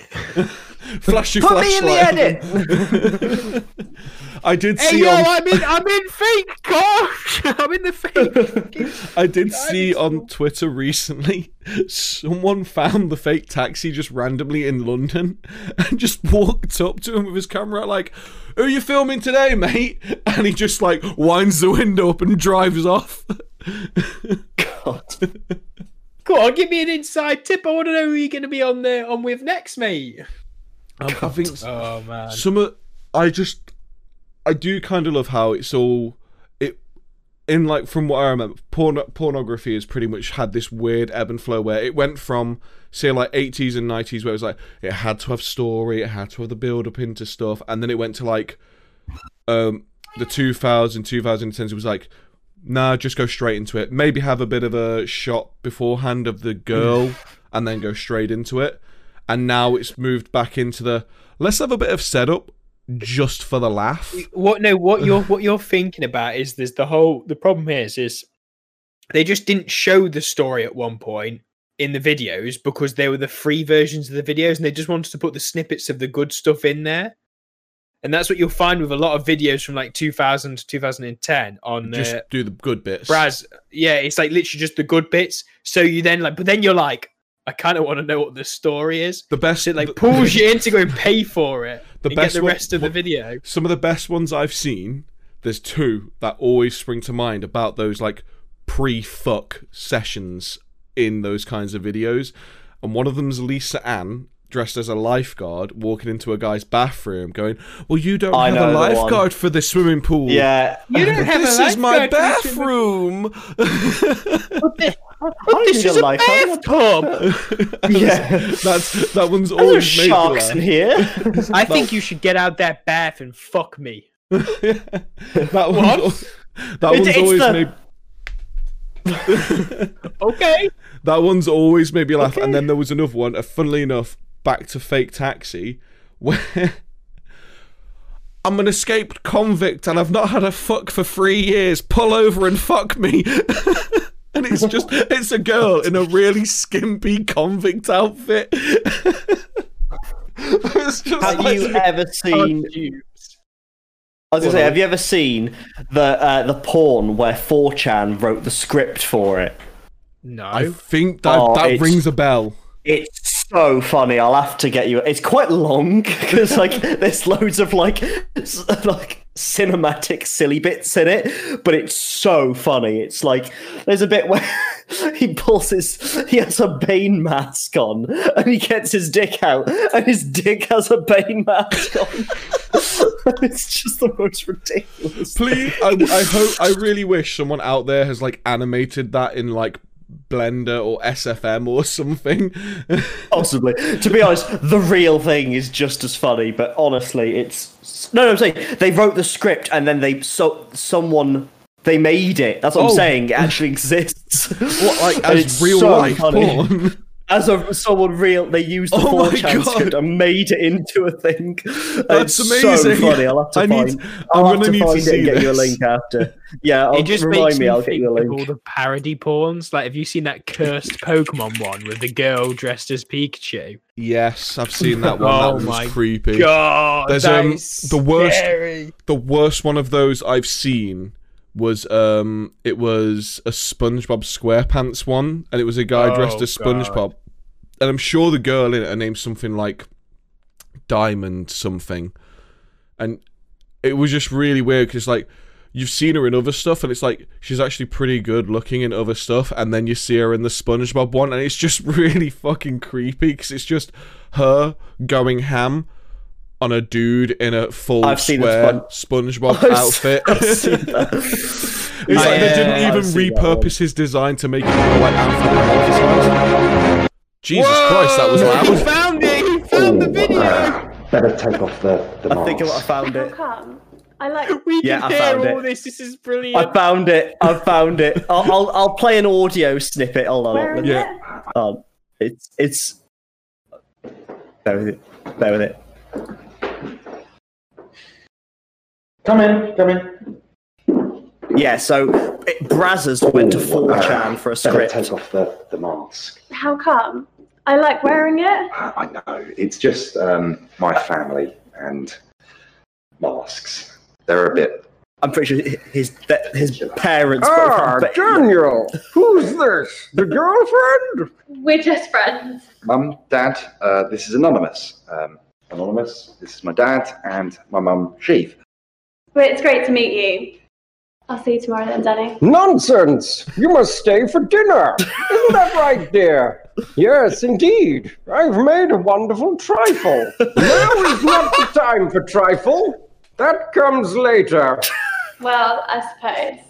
Flash your Put me in the edit! I did Hey see yo, on I'm in I'm in fake car. I'm in the fake. I did see on Twitter recently someone found the fake taxi just randomly in London and just walked up to him with his camera like, "Who are you filming today, mate?" And he just like winds the window up and drives off. God. Go on, give me an inside tip. I want to know who you're going to be on there on with next, mate. Um, I think Oh man. some of I just I do kind of love how it's all it in like from what I remember porn, pornography has pretty much had this weird ebb and flow where it went from say like 80s and 90s where it was like it had to have story it had to have the build up into stuff and then it went to like um the 2000 2010s it was like nah just go straight into it. Maybe have a bit of a shot beforehand of the girl and then go straight into it and now it's moved back into the let's have a bit of setup just for the laugh. What no, what you're what you're thinking about is there's the whole the problem is is they just didn't show the story at one point in the videos because they were the free versions of the videos and they just wanted to put the snippets of the good stuff in there. And that's what you'll find with a lot of videos from like 2000 to 2010 on Just uh, do the good bits. Braz. Yeah, it's like literally just the good bits. So you then like, but then you're like, I kind of want to know what the story is. the best, So it like the- pulls you in to go and pay for it The and best get the one- rest of the video. Some of the best ones I've seen. There's two that always spring to mind about those like pre-fuck sessions in those kinds of videos, and one of them's Lisa Ann dressed as a lifeguard walking into a guy's bathroom, going, "Well, you don't I have a know one. lifeguard for the swimming pool." Yeah. You don't have this a is my lifeguard for the bathroom. This is a bathtub. Yeah. That's that one's Are always made me sharks laugh. in here? I think you should get out that bath and fuck me. That one's, What? that It's- one's it's always the- made Okay. that one's always made me laugh. And then there was another one, uh, funnily enough, back to fake taxi, where I'm an escaped convict and I've not had a fuck for three years. Pull over and fuck me. And it's just it's a girl in a really skimpy convict outfit. it's just Have like- you ever seen? I was gonna say, have you ever seen the uh, the porn where 4chan wrote the script for it? No. I think that Oh, that rings a bell. It's so funny. I'll have to get you. It's quite long because like there's loads of like s- like cinematic silly bits in it, but it's so funny. It's like there's a bit where he pulls his he has a Bane mask on and he gets his dick out and his dick has a Bane mask on. it's just the most ridiculous. Please, I, I hope, I really wish someone out there has like animated that in like Blender or SFM or something. Possibly. To be honest, the real thing is just as funny, but honestly, it's no. no I'm saying they wrote the script and then they so someone they made it. That's what Oh. I'm saying. It actually exists. what, like as it's real so life funny. porn? As a someone real, they used the Oh my 4chan God. script and made it into a thing. That's it's amazing. So funny. I'll have to I need- find. I'm I'll have gonna to need to it see and get you a link after. Yeah, I'll, it just remind makes me. me I'll get think you a of all the parody porns. Like, have you seen that cursed Pokemon one with the girl dressed as Pikachu? Yes, I've seen that one. Oh that was my creepy. God, There's, that um, is the worst- scary. The worst one of those I've seen was um it was a SpongeBob SquarePants one, and it was a guy dressed Oh, as SpongeBob, and I'm sure the girl in it her name's something like Diamond something, and it was just really weird because like you've seen her in other stuff, and it's like she's actually pretty good looking in other stuff, and then you see her in the SpongeBob one, and it's just really fucking creepy because it's just her going ham. On a dude in a full I've seen square SpongeBob I've outfit. I've seen that. It's like they didn't I've even seen that one. repurpose his design to make it look like anthropomorphized. Jesus Christ, that was He loud. found it. He found the video. Uh, better take off the, the I think I mask. found it. come? I like. We Yeah, can I hear found all it. this. This is I found it. I found it. I'll, I'll I'll play an audio snippet. Hold on. Where is Yeah. it? Um, it's it's. Bear with it. Bear with it. Come in, come in. Yeah. So it, Brazzers went to Ooh, 4chan for a Better script. take off the, the mask. How come? I like wearing it. I I know, it's just um, my family and masks. They're a bit. I'm pretty sure his his parents. Ah, but- Daniel! Who's this? The girlfriend? We're just friends. Mum, Dad, uh, this is Anonymous. Um, anonymous, this is my dad and my mum, Sheev. But it's great to meet you. I'll see you tomorrow then, Danny. Nonsense! You must stay for dinner! Isn't that right, dear? Yes, indeed. I've made a wonderful trifle. now is not the time for trifle. That comes later. Well, I suppose.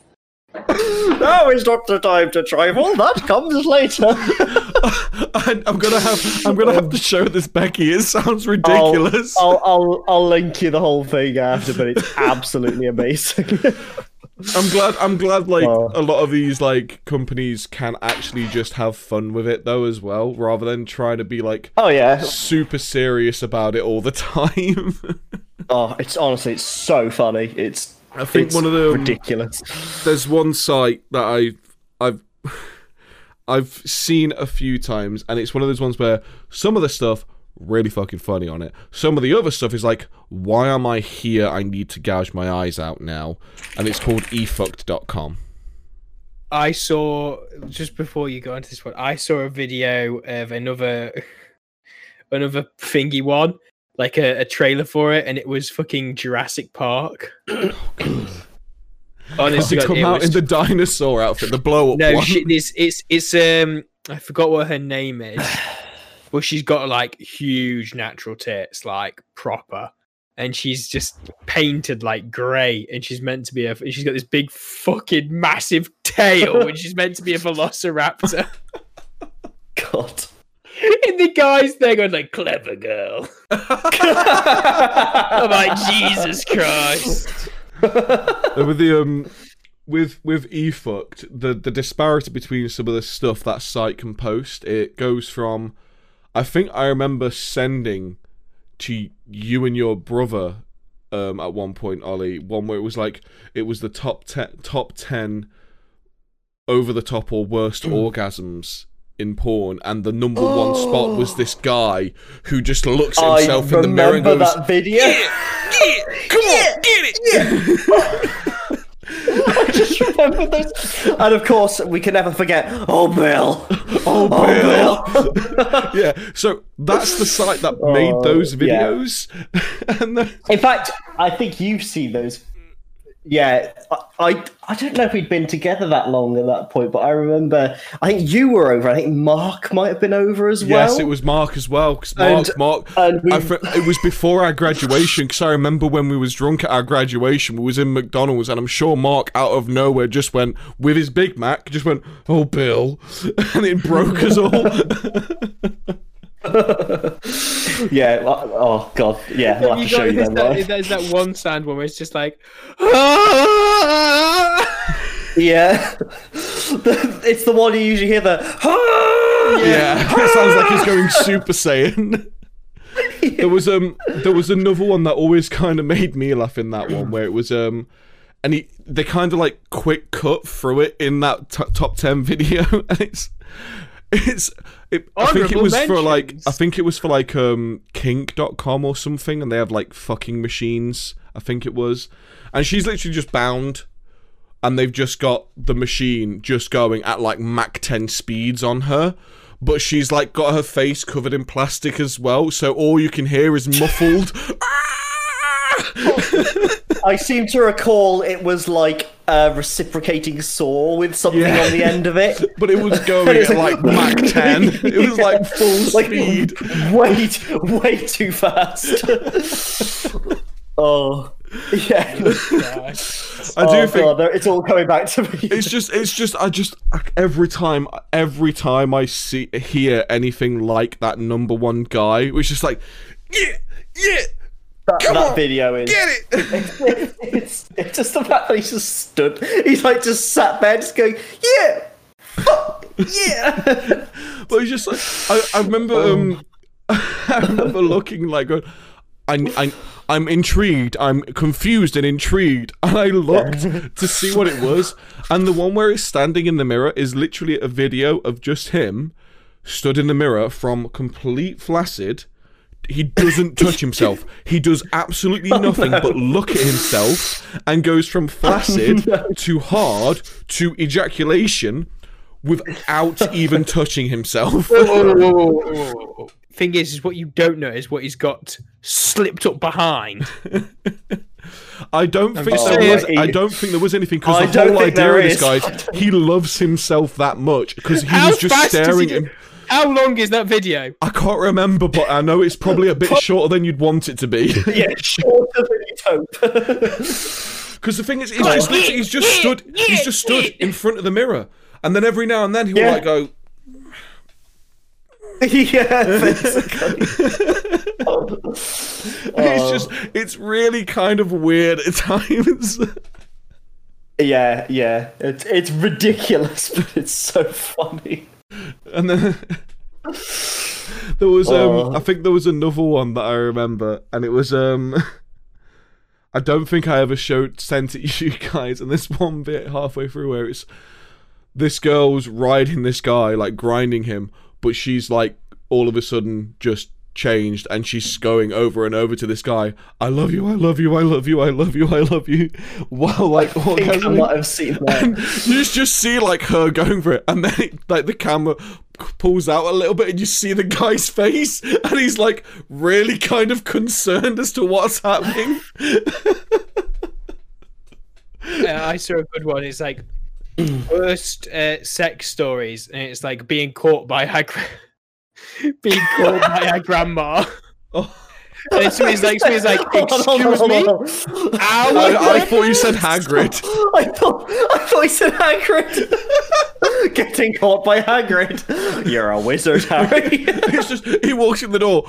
No, is not the time to trifle. That comes later. I'm gonna have I'm gonna have to show this Becky. It sounds ridiculous. I'll, I'll I'll link you the whole thing after, but it's absolutely amazing. I'm glad I'm glad like Oh. a lot of these like companies can actually just have fun with it though as well, rather than trying to be like oh yeah. super serious about it all the time. Oh, it's honestly it's so funny. It's I think it's one of the ridiculous. there's one site that I I've I've seen a few times, and it's one of those ones where some of the stuff really fucking funny on it. Some of the other stuff is like, why am I here? I need to gouge my eyes out now, and it's called efucked.com. I saw just before you go into this one. I saw a video of another another thingy one, like a, a trailer for it, and it was fucking Jurassic Park. Oh, Does Honestly, it God, come out was in the dinosaur outfit, the blow up No, one? she, it's it's it's um I forgot what her name is, but she's got like huge natural tits, like proper, and she's just painted like grey, and she's meant to be a. She's got this big fucking massive tail, and she's meant to be a velociraptor. God. and the guys there going like clever girl. I'm like Jesus Christ. With the um with with e fucked the the disparity between some of the stuff that site can post it goes from i think i remember sending to you and your brother um at one point ollie one where it was like it was the top 10 top 10 over the top or worst orgasms in porn and the number one spot was oh. this guy who just looks at himself in the mirror and goes that video. come on get it I just remember those. And of course, we can never forget. Oh, Bill. Oh, Oh, Bill. yeah, so that's the site that made Oh, those yeah. videos. and the, In fact, I think you've seen those. Yeah, I, I I don't know if we'd been together that long at that point, but I remember. I think you were over. I think Mark might have been over as well. yes, it was Mark as well. 'cause Mark, And- Mark, and we- fr- it was before our graduation. Because I remember when we was drunk at our graduation, we was in McDonald's, and I'm sure Mark, out of nowhere, just went with his Big Mac, just went, "Oh, Bill," and it broke us all. Yeah. Oh oh, God. Yeah, I'll have to show got- you there's then. that, right? there's that one sound where it's just like Yeah. It's the one you usually hear the. Yeah, it sounds like he's going Super Saiyan. There was um, there was another one that always kind of made me laugh in that one where it was um, and he they kind of like quick cut through it in that t- top ten video, and it's it's it, I think it was for like. I think it was for like um kink.com or something, and they have like fucking machines. I think it was, and she's literally just bound and they've just got the machine just going at like Mach 10 speeds on her. But she's like got her face covered in plastic as well, so all you can hear is muffled. I seem to recall it was like a reciprocating saw with something Yeah. on the end of it. but it was going at like Mach 10. It was like full Like speed. way, way too fast. oh, yeah. Oh, I do oh, think God, it's all coming back to me. it's just it's just I just every time every time I see hear anything like that number one guy, it's just like yeah, yeah, that, come that on, video is. get it. it's, it's just the fact that he's just stood. He's like just sat there, just going, yeah, fuck, yeah. But he's just like I, I remember um I remember looking like going, I, I I'm intrigued, I'm confused and intrigued, and I looked to see what it was, and the one where he's standing in the mirror is literally a video of just him stood in the mirror from complete flaccid. He doesn't touch himself. He does absolutely oh, nothing but look at himself and goes from oh, flaccid to hard to ejaculation without even touching himself. Thing is, is what you don't know is what he's got slipped up behind. I don't think just there was. I don't think there was anything because the don't whole idea of this guy, he loves himself that much because he How was just fast does he staring. at him. How long is that video? I can't remember, but I know it's probably a bit shorter than you'd want it to be. yeah, shorter than you'd hope. Because the thing is, he's just he's just stood, he's just stood in front of the mirror, and then every now and then he'll Yeah. like go, yeah, basically. it's just, it's really kind of weird at times. Yeah, yeah. It's it's ridiculous, but it's so funny. And then there was um Oh. I think there was another one that I remember and it was um I don't think I ever showed sent it you guys and this one bit halfway through where it's this girl's riding this guy like grinding him but she's like all of a sudden just changed and she's going over and over to this guy I love you I love you I love you I love you I love you wow like I think I might have seen that. you just, just see like her going for it, and then it, like the camera pulls out a little bit, and you see the guy's face, and he's like really kind of concerned as to what's happening. Uh, I saw a good one. It's like worst uh, sex stories, and it's like being caught by her, gra- being caught by her grandma. Oh. And it's, it's like, it's like, excuse me, I, I thought you said Hagrid. I thought I thought you said Hagrid. Getting caught by Hagrid. You're a wizard, Harry. It's just he walks in the door.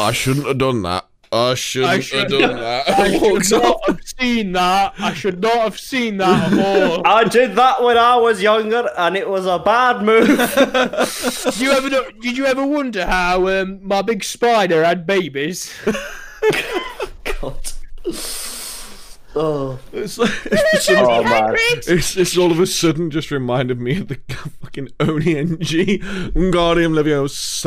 I shouldn't have done that. I shouldn't have should- done that. I And should off. not have seen that. I should not have seen that at all. I did that when I was younger, and it was a bad move. Did you ever did you ever wonder how um, my big spider had babies? God. Oh, It's, like, it's, just- oh man. it's just all of a sudden just reminded me of the fucking Oni NG Wingardium Leviosa.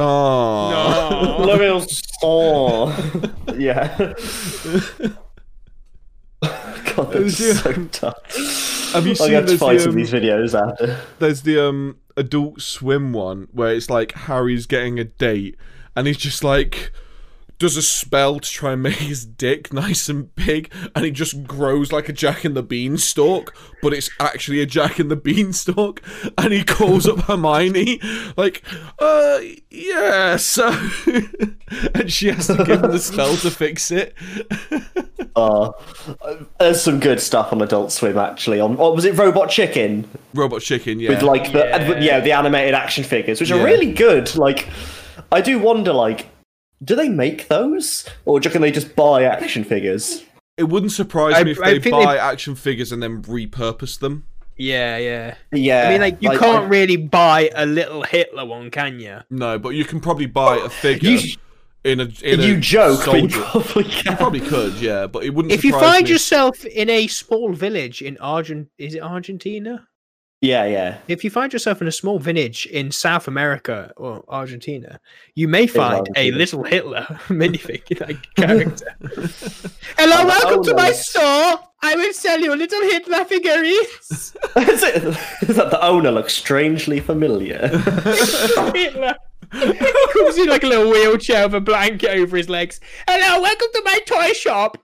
Level song. Yeah. God, that's Yeah. so tough. Have you I'm seen gonna have to there's find the, some of um, these videos after. there's the um adult swim one where it's like Harry's getting a date and he's just like does a spell to try and make his dick nice and big and he just grows like a jack in the beanstalk but it's actually a jack in the beanstalk and he calls up Hermione like uh yeah so and she has to give him the spell to fix it Uh, there's some good stuff on Adult Swim actually. On what was it, Robot Chicken? robot chicken yeah with like the Yeah. yeah. the animated action figures, which Yeah. are really good. Like, I do wonder, like, do they make those, or do you reckon they just buy action figures? it wouldn't surprise I- me if I they buy they- action figures and then repurpose them Yeah, yeah. Yeah, I mean, like you can't really buy a little Hitler one, can you? No, but you can probably buy a figure You- in a in you a joke, but you soldier. probably You probably could, yeah, but it wouldn't. If you find me. yourself in a small village in Argent, is it Argentina? Yeah, yeah. If you find yourself in a small village in South America or Argentina, you may find a little Hitler minifigure like character. Hello, the welcome oh, to owner my store. I will sell you a little Hitler figurines. Is it- is that the owner looks strangely familiar? Hitler. he comes in like a little wheelchair with a blanket over his legs. Hello, welcome to my toy shop.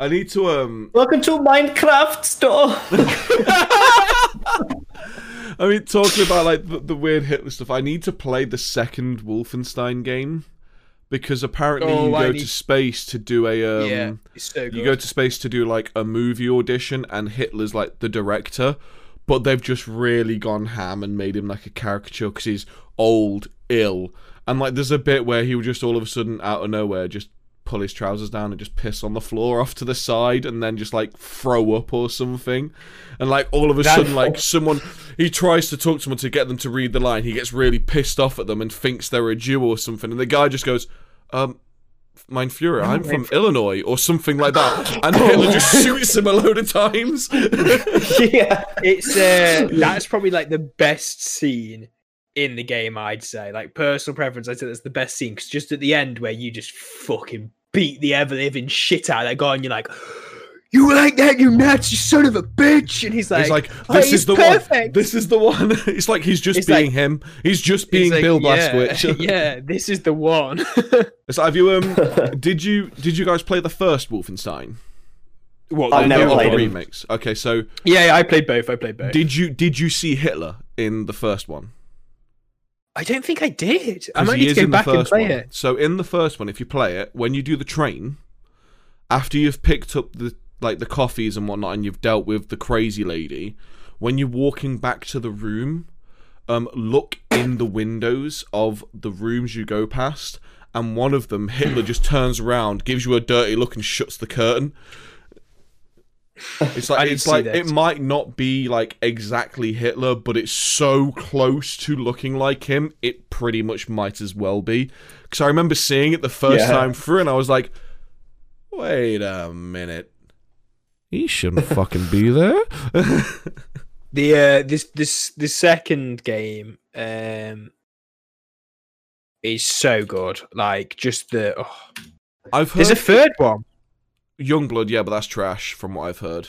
I need to um. Welcome to Minecraft store. I mean, talking about like the, the weird Hitler stuff. I need to play the second Wolfenstein game because apparently Oh, you I go need- to space to do a um. yeah, it's so good. You go to space to do like a movie audition, and Hitler's like the director, but they've just really gone ham and made him like a caricature because he's old, ill, and like there's a bit where he would just all of a sudden out of nowhere just pull his trousers down and just piss on the floor off to the side and then just like throw up or something and like all of a sudden like someone he tries to talk to someone to get them to read the line he gets really pissed off at them and thinks they're a jew or something and the guy just goes um Mein Führer, I'm from Illinois, or something like that. And Hitler just shoots him a load of times. yeah. it's uh, that's probably like the best scene in the game. I'd say, like personal preference, I'd say that's the best scene because just at the end where you just fucking beat the ever living shit out of that guy, and you're like. You like that, you Nazi son of a bitch! And he's like, He's like, "Oh, this he's is the perfect." one. This is the one. It's like he's just It's being like- him. He's just He's being like, Bill yeah, Blazkowicz. yeah, this is the one. So have you um? did you did you guys play the first Wolfenstein? what? I've the- never the played them. remakes. Okay, so Yeah, yeah, I played both. I played both. did you did you see Hitler in the first one? I don't think I did. I might need to go back and play one. it. So in the first one, if you play it, when you do the train, after you've picked up the like the coffees and whatnot, and you've dealt with the crazy lady, when you're walking back to the room, um, look in the windows of the rooms you go past, and one of them, Hitler just turns around, gives you a dirty look, and shuts the curtain. It's like it's like that. it might not be like exactly Hitler, but it's so close to looking like him, it pretty much might as well be. Because I remember seeing it the first Yeah. time through, and I was like, "Wait a minute, he shouldn't fucking be there." The uh, this this the second game um is so good. Like just the oh. I've heard there's a third one. Youngblood, yeah, but that's trash from what I've heard.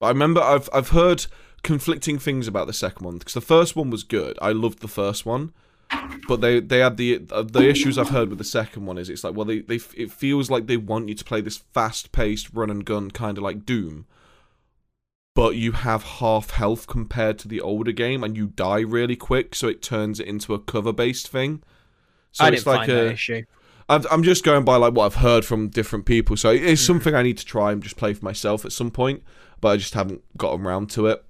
But I remember I've I've heard conflicting things about the second one because the first one was good. I loved the first one, but they they had the uh, the issues I've heard with the second one is it's like well they they it feels like they want you to play this fast paced run and gun kind of like Doom, but you have half health compared to the older game and you die really quick, so it turns it into a cover based thing. So I it's like a issue. I've- I'm just going by like what I've heard from different people, so it's Mm. something I need to try and just play for myself at some point, but I just haven't gotten around to it.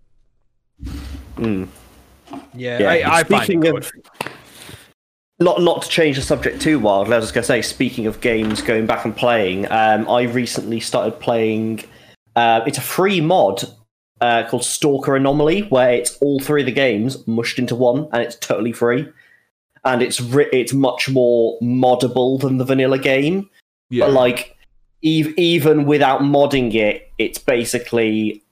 Mm. Yeah, Yeah, I, I speaking it of- Not not to change the subject too wildly. I was just gonna say, speaking of games, going back and playing, um, I recently started playing. Uh, it's a free mod uh, called Stalker Anomaly, where it's all three of the games mushed into one, and it's totally free. And it's ri- it's much more moddable than the vanilla game. Yeah, But like, ev- even without modding it, it's basically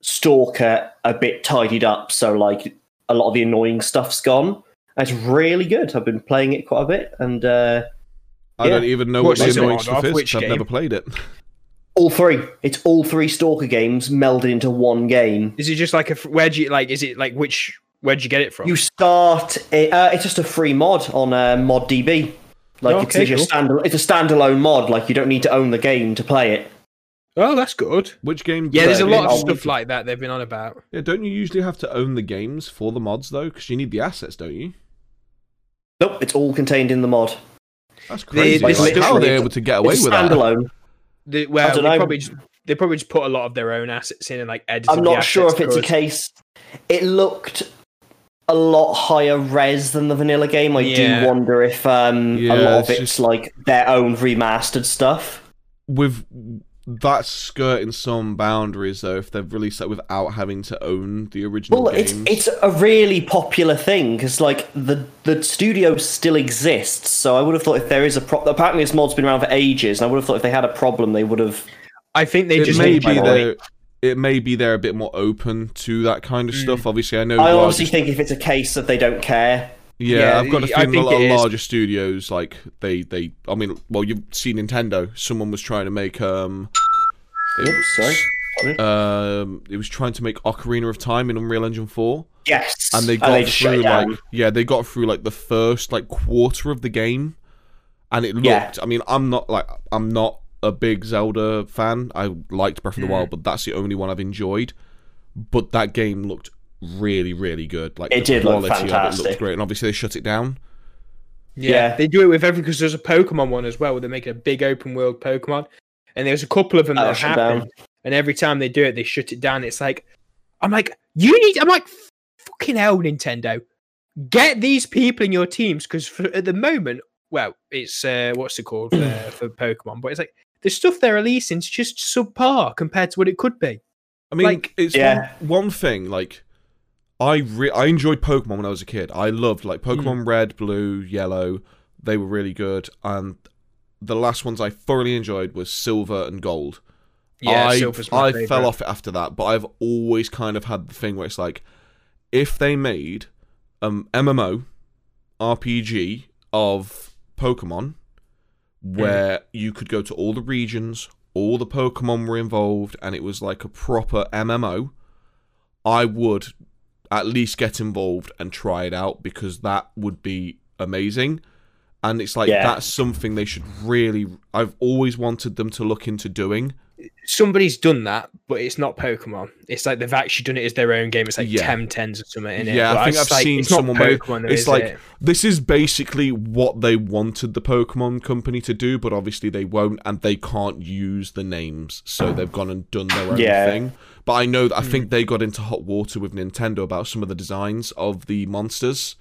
Stalker a bit tidied up. So like, a lot of the annoying stuff's gone. And it's really good. I've been playing it quite a bit, and uh, I don't even know What's what the annoying stuff is. Which 'cause I've game? never played it. all three. It's all three Stalker games melded into one game. Is it just like a where do you like? Is it like which? Where'd you get it from? You start. It, uh, it's just a free mod on uh, ModDB. Like it's, Okay, literally a stand, it's a standalone mod. Like you don't need to own the game to play it. oh, that's good. Which game? Yeah, there's a lot of stuff like that they've been on about. Yeah, don't you usually have to own the games for the mods though? Because you need the assets, don't you? Nope, it's all contained in the mod. That's The- crazy. this Like, is how are they able to get away it's with that? standalone. The, well, don't they know. probably just they probably just put a lot of their own assets in and like edited. I'm the not sure if assets it's a case. It looked a lot higher res than the vanilla game. I Yeah. do wonder if um, Yeah, a lot of it's it's just- like their own remastered stuff. with that's skirting some boundaries though if they've released that without having to own the original Well, games. it's it's a really popular thing because like the the studio still exists. So I would have thought if there is a pro- apparently this mod's been around for ages, and I would have thought if they had a problem, they would have. I think they it just may need be to they're it may be they're a bit more open to that kind of stuff. Obviously, I know. I honestly think if it's a case that they don't care, Yeah, Yeah, I've got a feeling a lot of larger studios like they they. I mean, well, you see Nintendo. Someone was trying to make um. it Oops, sorry. Um, it was trying to make Ocarina of Time in Unreal Engine Four, yes, and they got just shut through like yeah, they got through like the first like quarter of the game, and it looked. Yeah. I mean, I'm not like I'm not a big Zelda fan. I liked Breath of the Mm. Wild, but that's the only one I've enjoyed. But that game looked really, really good. Like It the did look quality of it looked fantastic. great, and obviously they shut it down. Yeah, Yeah. they do it with every because there's a Pokemon one as well. Where they're making a big open world Pokemon, and there's a couple of them that shut happen. down. And every time they do it, they shut it down. It's like, I'm like, you need. I'm like, fucking hell, Nintendo, get these people in your teams because at the moment, well, it's uh, what's it called uh, for Pokemon, but it's like the stuff they're releasing is just subpar compared to what it could be. I mean, Like- it's Yeah. one, one thing. Like, I re- I enjoyed Pokemon when I was a kid. I loved like Pokemon Red, Blue, Yellow. They were really good, and the last ones I thoroughly enjoyed was Silver and Gold. Yeah, I, Silver's my I favourite. fell off it after that, but I've always kind of had the thing where it's like, if they made um MMO RPG of Pokemon, where you could go to all the regions, all the Pokemon were involved, and it was like a proper MMO, I would at least get involved and try it out because that would be amazing. And it's like Yeah. that's something they should really. I've always wanted them to look into doing. Somebody's done that, but it's not Pokemon. It's like they've actually done it as their own game. It's like Yeah. Tem Tens or something in it. Yeah, But I think I've like, seen it's not someone make- Pokemon. though, It's like it? this is basically what they wanted the Pokemon company to do, but obviously they won't, and they can't use the names, so they've gone and done their own Yeah. thing. But I know that I Hmm. think they got into hot water with Nintendo about some of the designs of the monsters.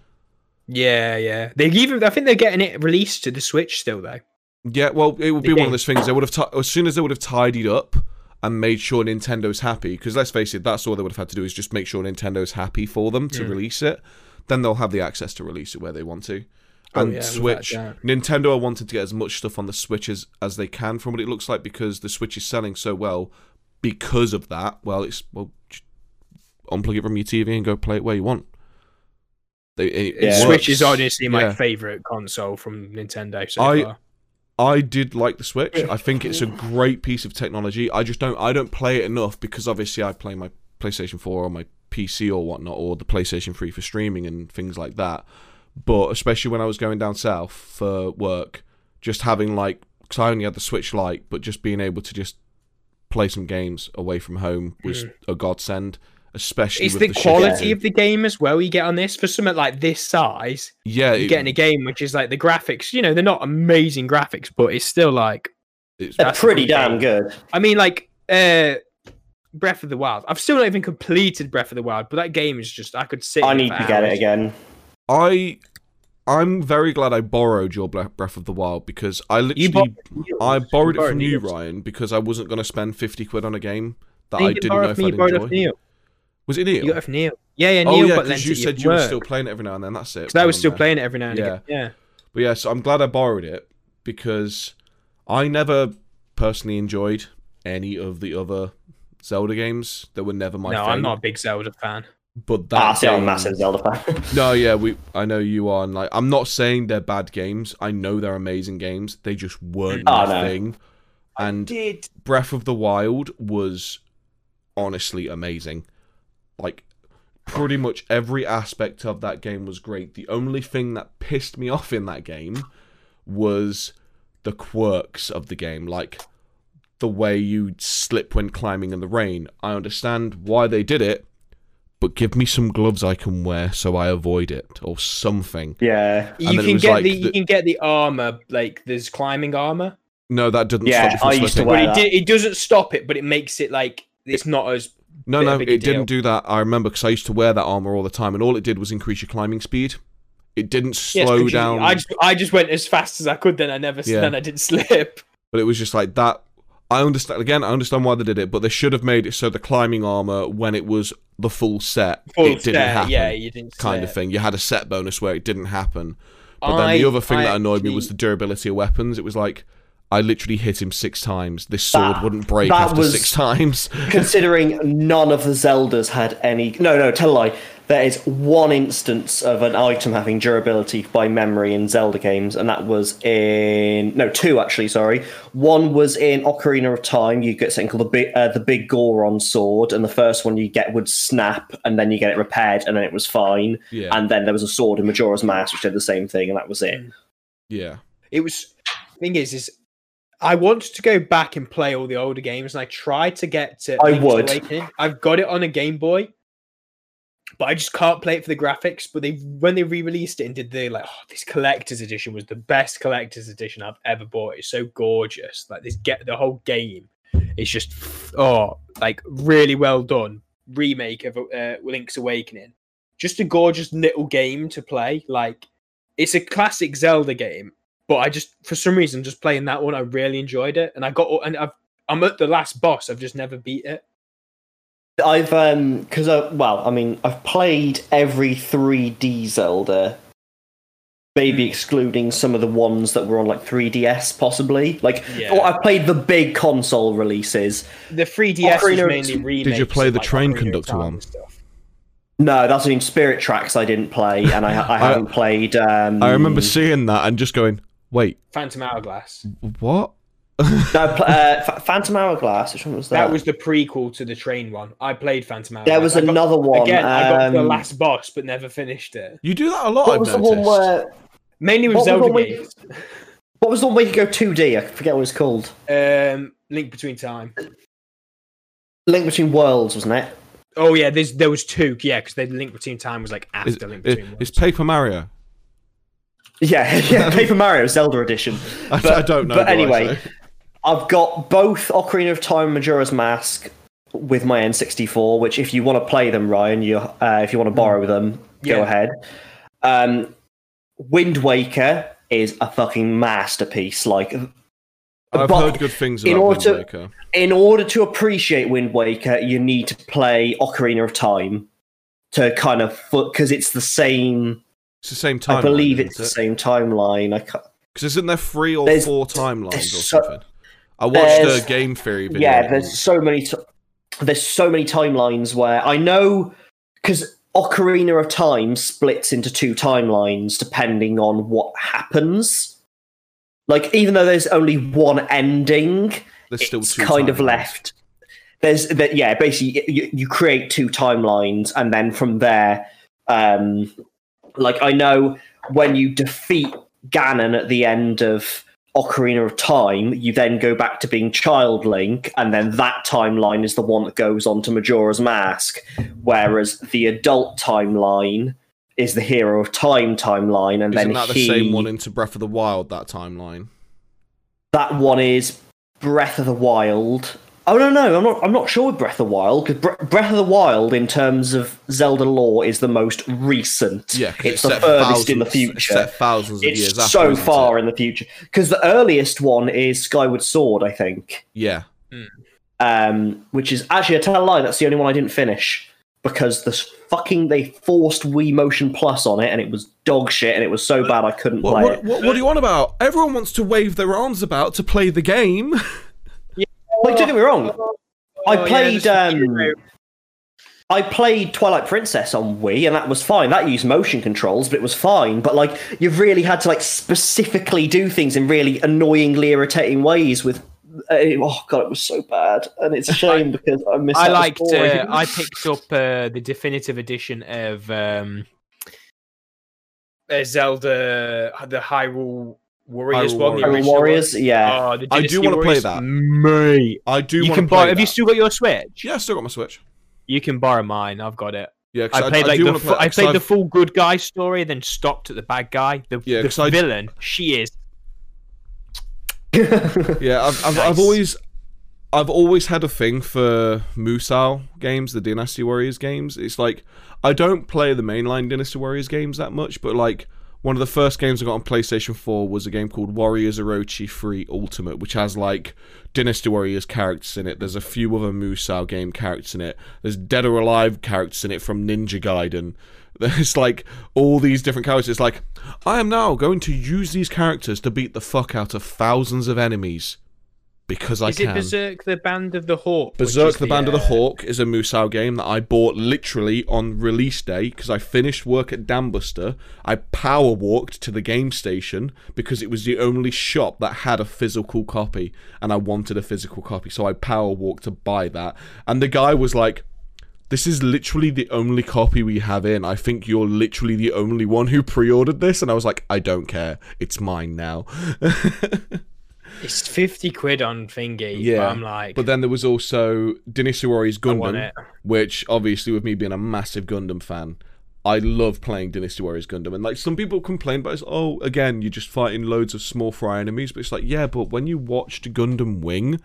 Yeah, yeah. They even I think they're getting it released to the Switch still though. Yeah, well, it would be one of those things. They would have ti as soon as they would have tidied up and made sure Nintendo's happy. Because let's face it, that's all they would have had to do is just make sure Nintendo's happy for them to Mm. release it. Then they'll have the access to release it where they want to. Oh, And yeah, Switch. Nintendo are wanting to get as much stuff on the Switch as, as they can from what it looks like because the Switch is selling so well. Because of that, well, it's well, unplug it from your TV and go play it where you want. They, it, Yeah. Switch is honestly my Yeah. favorite console from Nintendo so I- far. I did like the Switch. I think it's a great piece of technology. I just don't I don't play it enough because obviously I play my PlayStation 4 or my PC or whatnot, or the PlayStation 3 for streaming and things like that. But especially when I was going down south for work, just having like because I only had the Switch Lite, but just being able to just play some games away from home was a godsend. Especially It's with the, the, quality shifting. of the game as well you get on this for something like this size. yeah, You it- get in a game which is like the graphics, you know, they're not amazing graphics, but it's still like it's, They're pretty damn game. good. I mean like uh Breath of the Wild. I've still not even completed Breath of the Wild, but that game is just I could sit I need for to get it again. I I'm very glad I borrowed your Breath of the Wild because I literally You I borrowed it from you, Neil's. Ryan, because I wasn't going to spend fifty quid on a game that You I didn't didn't know if I'd you borrowed it enjoy. Off Neil. Was it Neil? You got it from Neil. Yeah, yeah, oh yeah, got because lent you it said at you were still playing it every now and then. That's it. Because I was still playing it every now and yeah. again. Yeah. But yeah, so I'm glad I borrowed it because I never personally enjoyed any of the other Zelda games. that were never my no, thing. I'm not a big Zelda fan. But that Ah, see, I'm a massive Zelda fan. No, yeah, we. I know you are. And like, I'm not saying they're bad games. I know they're amazing games. They just weren't Oh, my no. thing. And Did Breath of the Wild was honestly amazing. Like, pretty much every aspect of that game was great. The only thing that pissed me off in that game was the quirks of the game, like the way you slip when climbing in the rain. I understand why they did it, but give me some gloves I can wear so I avoid it or something. yeah. And you can get like the, you the- can get the armor like there's climbing armor, No, that doesn't Yeah, stop you I used to wear but it, that. di- it doesn't stop it, but it makes it like it's not as No, no, it big didn't do that. I remember because I used to wear that armor all the time, and all it did was increase your climbing speed. It didn't Yes, slow you- down, I just I just went as fast as I could. Then I never Yeah. then I didn't slip. but it was just like that. I understand again. I understand why they did it, but they should have made it so the climbing armor when it was the full set, Full it didn't happen. yeah, you didn't kind of thing. You had a set bonus where it didn't happen. But then the other thing I that annoyed me was the durability of weapons. It was like I literally hit him six times. This sword That- wouldn't break after six times. Considering none of the Zeldas had any. No, no, tell a lie. There is one instance of an item having durability by memory in Zelda games, and that was in. No, two actually, sorry. One was in Ocarina of Time. You get something called the big, uh, the big Goron sword, and the first one you get would snap, and then you get it repaired, and then it was fine. Yeah, And then there was a sword in Majora's Mask, which did the same thing, and that was it. yeah. it was thing is is I want to go back and play all the older games, and I tried to get to. I Link's would. Awakening. I've got it on a Game Boy, but I just can't play it for the graphics. But they when they re-released it and did the like, oh, this collector's edition was the best collector's edition I've ever bought. It's so gorgeous. Like this get the whole game is just oh like really well done remake of uh, Link's Awakening. Just a gorgeous little game to play. Like it's a classic Zelda game, but I just for some reason just playing that one, I really enjoyed it, and I got and I've I'm at the last boss. I've just never beat it. I've um because uh, well, I mean, I've played every 3D Zelda, maybe excluding some of the ones that were on like 3DS, possibly. Like, Yeah. or I've played the big console releases. The 3DS Ocarina is mainly remakes. Did you play the like, train Ocarina conductor one? No, that's in Spirit Tracks. I didn't play, and I, I haven't played. Um, I remember seeing that and just going, "Wait, Phantom Hourglass. what?" no, uh, Ph- Phantom Hourglass. Which one was that? That was the prequel to the train one. I played Phantom Hourglass. There was I got- another one. Again, I got the um, last boss, but never finished it. You do that a lot. What I've was the one where? Mainly with What the Zelda one where- What was the one where you could go 2D? I forget what it was called. Um, Link Between Time. Link Between Worlds, wasn't it? Oh yeah, there's there was two. Yeah, because the Link Between Time was like Is, after Link Between. is Worlds. It's Paper Mario? Yeah, yeah. Paper Mario Zelda Edition. I, But- I don't know. but do I, anyway, I've got both Ocarina of Time and Majora's Mask with my N64, which if you want to play them, Ryan, you uh, if you want to borrow them, go ahead. Um, Wind Waker is a fucking masterpiece. Like, I've but heard good things in about order Wind to- Waker. in order to appreciate Wind Waker, you need to play Ocarina of Time to kind of because it's the same. It's the same time. I believe it's the it? same timeline. I can't, Because isn't there three or There's- four timelines or so- something? I watched a game theory video. yeah, there's so many. T- there's so many timelines where I know because Ocarina of Time splits into two timelines depending on what happens. Like, even though there's only one ending, there's still it's two kind of left. There's that, yeah. Basically, you, you create two timelines, and then from there, um, like I know when you defeat Ganon at the end of Ocarina of Time, you then go back to being Child Link, and then that timeline is the one that goes on to Majora's Mask, whereas the adult timeline is the Hero of Time timeline, and Isn't then that the he, same one into Breath of the Wild? That timeline. that one is Breath of the Wild. Oh no, no, I'm not. I'm not sure with Breath of the Wild because Bre- Breath of the Wild, in terms of Zelda lore, is the most recent. Yeah, it's, it's the furthest in the it's future. set thousands of It's years after, so isn't far in the future because the earliest one is Skyward Sword, I think. Yeah, Um, which is actually, I tell a lie. That's the only one I didn't finish because the fucking they forced Wii Motion Plus on it, and it was dog shit, and it was so bad I couldn't What, play what, it. what, what do you want about? Everyone wants to wave their arms about to play the game. Like, don't get me wrong. I Oh, played. um, I played Twilight Princess on Wii, and that was fine. That used motion controls, but it was fine. But like, you've really had to like specifically do things in really annoyingly irritating ways. With uh, oh god, it was so bad, and it's a shame because I missed. I liked. Uh, I picked up uh, the definitive edition of um, uh, Zelda, the Hyrule Warriors oh, Hyrule one. Warriors. Warriors, one. yeah. Oh, the I do wanna play that. Me. I do. You wanna can play buy. Have that. you still got your Switch? Yeah, I still got my Switch. You can borrow mine. I've got it. Yeah, 'cause I played I like do the wanna fu- play, I 'cause played the I've- full good guy story, then stopped at the bad guy. The, Yeah, the 'cause I- villain, she is. Yeah, I've, I've, I've always, I've always had a thing for Musou games, the Dynasty Warriors games. It's like I don't play the mainline Dynasty Warriors games that much, but like one of the first games I got on PlayStation 4 was a game called Warriors Orochi 3 Ultimate, which has like Dynasty Warriors characters in it. There's a few other Musou game characters in it. There's Dead or Alive characters in it from Ninja Gaiden. There's like all these different characters. It's like, I am now going to use these characters to beat the fuck out of thousands of enemies. Because I Is can. it Berserk the Band of the Hawk? Berserk is the Band of the uh, Hawk is a Musou game that I bought literally on release day because I finished work at Dambuster. I power walked to the game station because it was the only shop that had a physical copy and I wanted a physical copy. So I power walked to buy that. And the guy was like, this is literally the only copy we have in. I think you're literally the only one who pre ordered this. And I was like, I don't care. It's mine now. It's 50 quid on Thingy. Yeah, But I'm like, But then there was also Dynasty Warriors Gundam, which obviously with me being a massive Gundam fan, I love playing Dynasty Warriors Gundam. And like some people complain about it's oh, again, you're just fighting loads of small fry enemies. But it's like, yeah, but when you watched Gundam Wing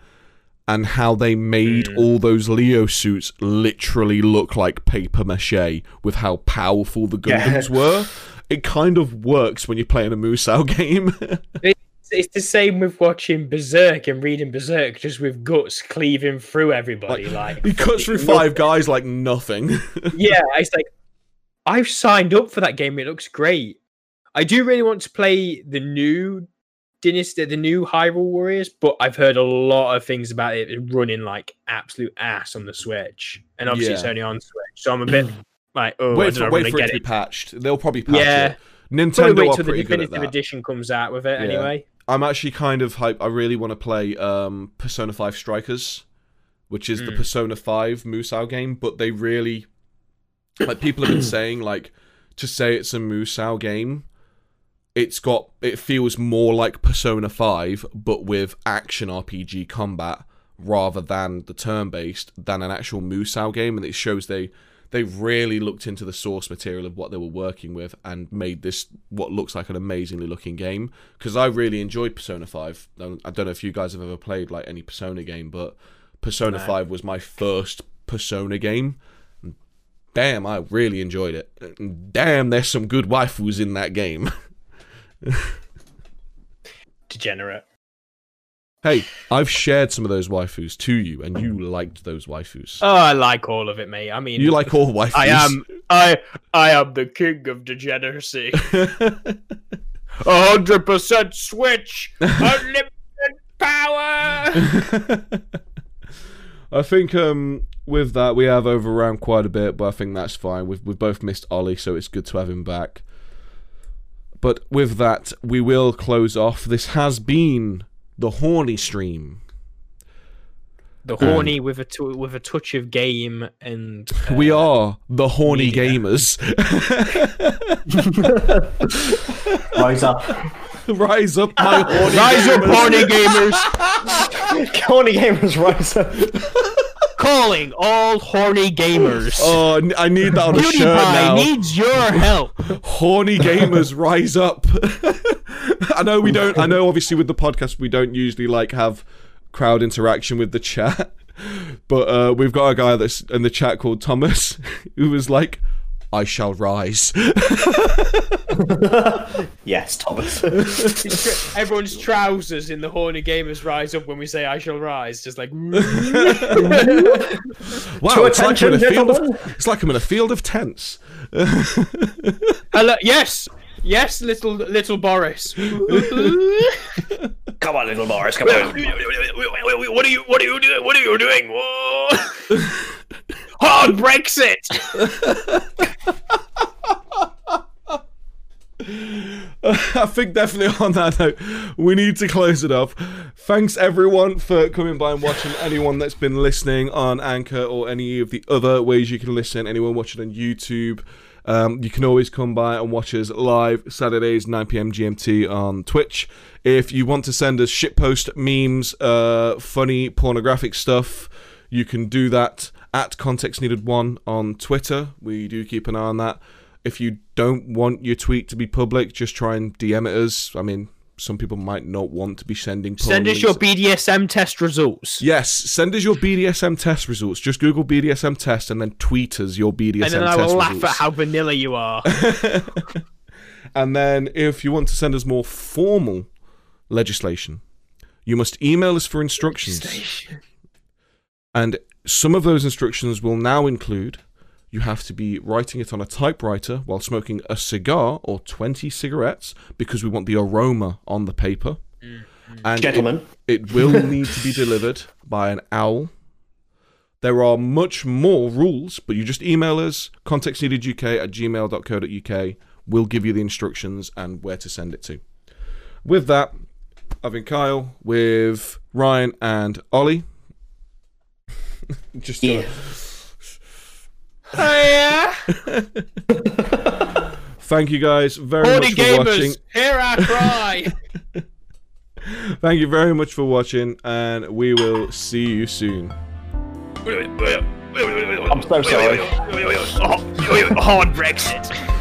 and how they made Mm. all those Leo suits literally look like paper mache with how powerful the Yeah. Gundams were, it kind of works when you're playing a Musou game. It's the same with watching Berserk and reading Berserk, just with guts cleaving through everybody. Like, he cuts through fucking five guys like nothing. yeah, it's like I've signed up for that game. It looks great. I do really want to play the new Dynasty, the new Hyrule Warriors, but I've heard a lot of things about it running like absolute ass on the Switch, and obviously it's only on Switch, so I'm a bit like, oh, I wait don't for, know, wait for it to be patched. They'll probably patch Yeah. it. Probably Nintendo wait are till the pretty good at definitive edition comes out with it Yeah. anyway. I'm actually kind of hype. I really want to play um, Persona 5 Strikers, which is the Mm. Persona 5 Musou game, but they really like people have been saying like to say it's a Musou game, it's got it feels more like Persona 5 but with action RPG combat rather than the turn-based than an actual Musou game and it shows they they really looked into the source material of what they were working with and made this what looks like an amazingly looking game. Because I really enjoyed Persona 5 um, I don't know if you guys have ever played like any Persona game but Persona No. 5 was my first Persona game. And damn I really enjoyed it. Damn there's some good waifus in that game. Degenerate. Hey I've shared some of those waifus to you and you liked those waifus Oh, I like all of it, mate. I mean, you like all waifus I am, I, I am the king of degeneracy. hundred percent Switch, unlimited power. I think um with that we have overrun quite a bit, but I think that's fine. We've we've both missed Ollie, so it's good to have him back. But with that, we will close off. This has been the horny stream. The horny with a t- with a touch of game and uh, we are the horny media. gamers. Rise up. Rise up, my horny Rise up, horny gamers! horny gamers, rise up. Calling all horny gamers. Oh, I need that on a shirt PewDiePie now. needs your help. horny gamers rise up i know we don't i know obviously with the podcast we don't usually like have crowd interaction with the chat but uh we've got a guy that's in the chat called thomas who was like i shall rise Yes, Thomas. Everyone's trousers in the horny gamers rise up when we say "I shall rise." Just like wow it's like, I'm in a field of, it's like i'm in a field of tents Hello, yes, yes, little little Boris. Come on, little Boris, come on. What are you? What are you doing? What are you doing? Whoa. Hard Brexit. I think definitely on that note, we need to close it off. Thanks everyone for coming by and watching. Anyone that's been listening on Anchor or any of the other ways you can listen, anyone watching on YouTube, um, you can always come by and watch us live Saturdays 9 p.m. GMT on Twitch. If you want to send us shitpost memes, uh, funny pornographic stuff, you can do that at Context Needed One on Twitter. We do keep an eye on that. If you don't want your tweet to be public, just try and DM it us. I mean, some people might not want to be sending. Send us your BDSM test results, Yes, send us your BDSM test results. Just Google BDSM test and then tweet us your BDSM test. and then I will laugh results. at how vanilla you are. And then if you want to send us more formal legislation, you must email us for instructions. And some of those instructions will now include you have to be writing it on a typewriter while smoking a cigar or 20 cigarettes because we want the aroma on the paper. Mm-hmm. And it- Gentlemen. it will need to be delivered by an owl. There are much more rules, but you just email us, contextneededuk at gmail.co.uk. We'll give you the instructions and where to send it to. With that, I've been Kyle with Ryan and Ollie. just to- Yeah. thank you guys very Horny much for watching. Here I cry. Thank you very much for watching, and we will see you soon. I'm so sorry. Hard oh, Brexit.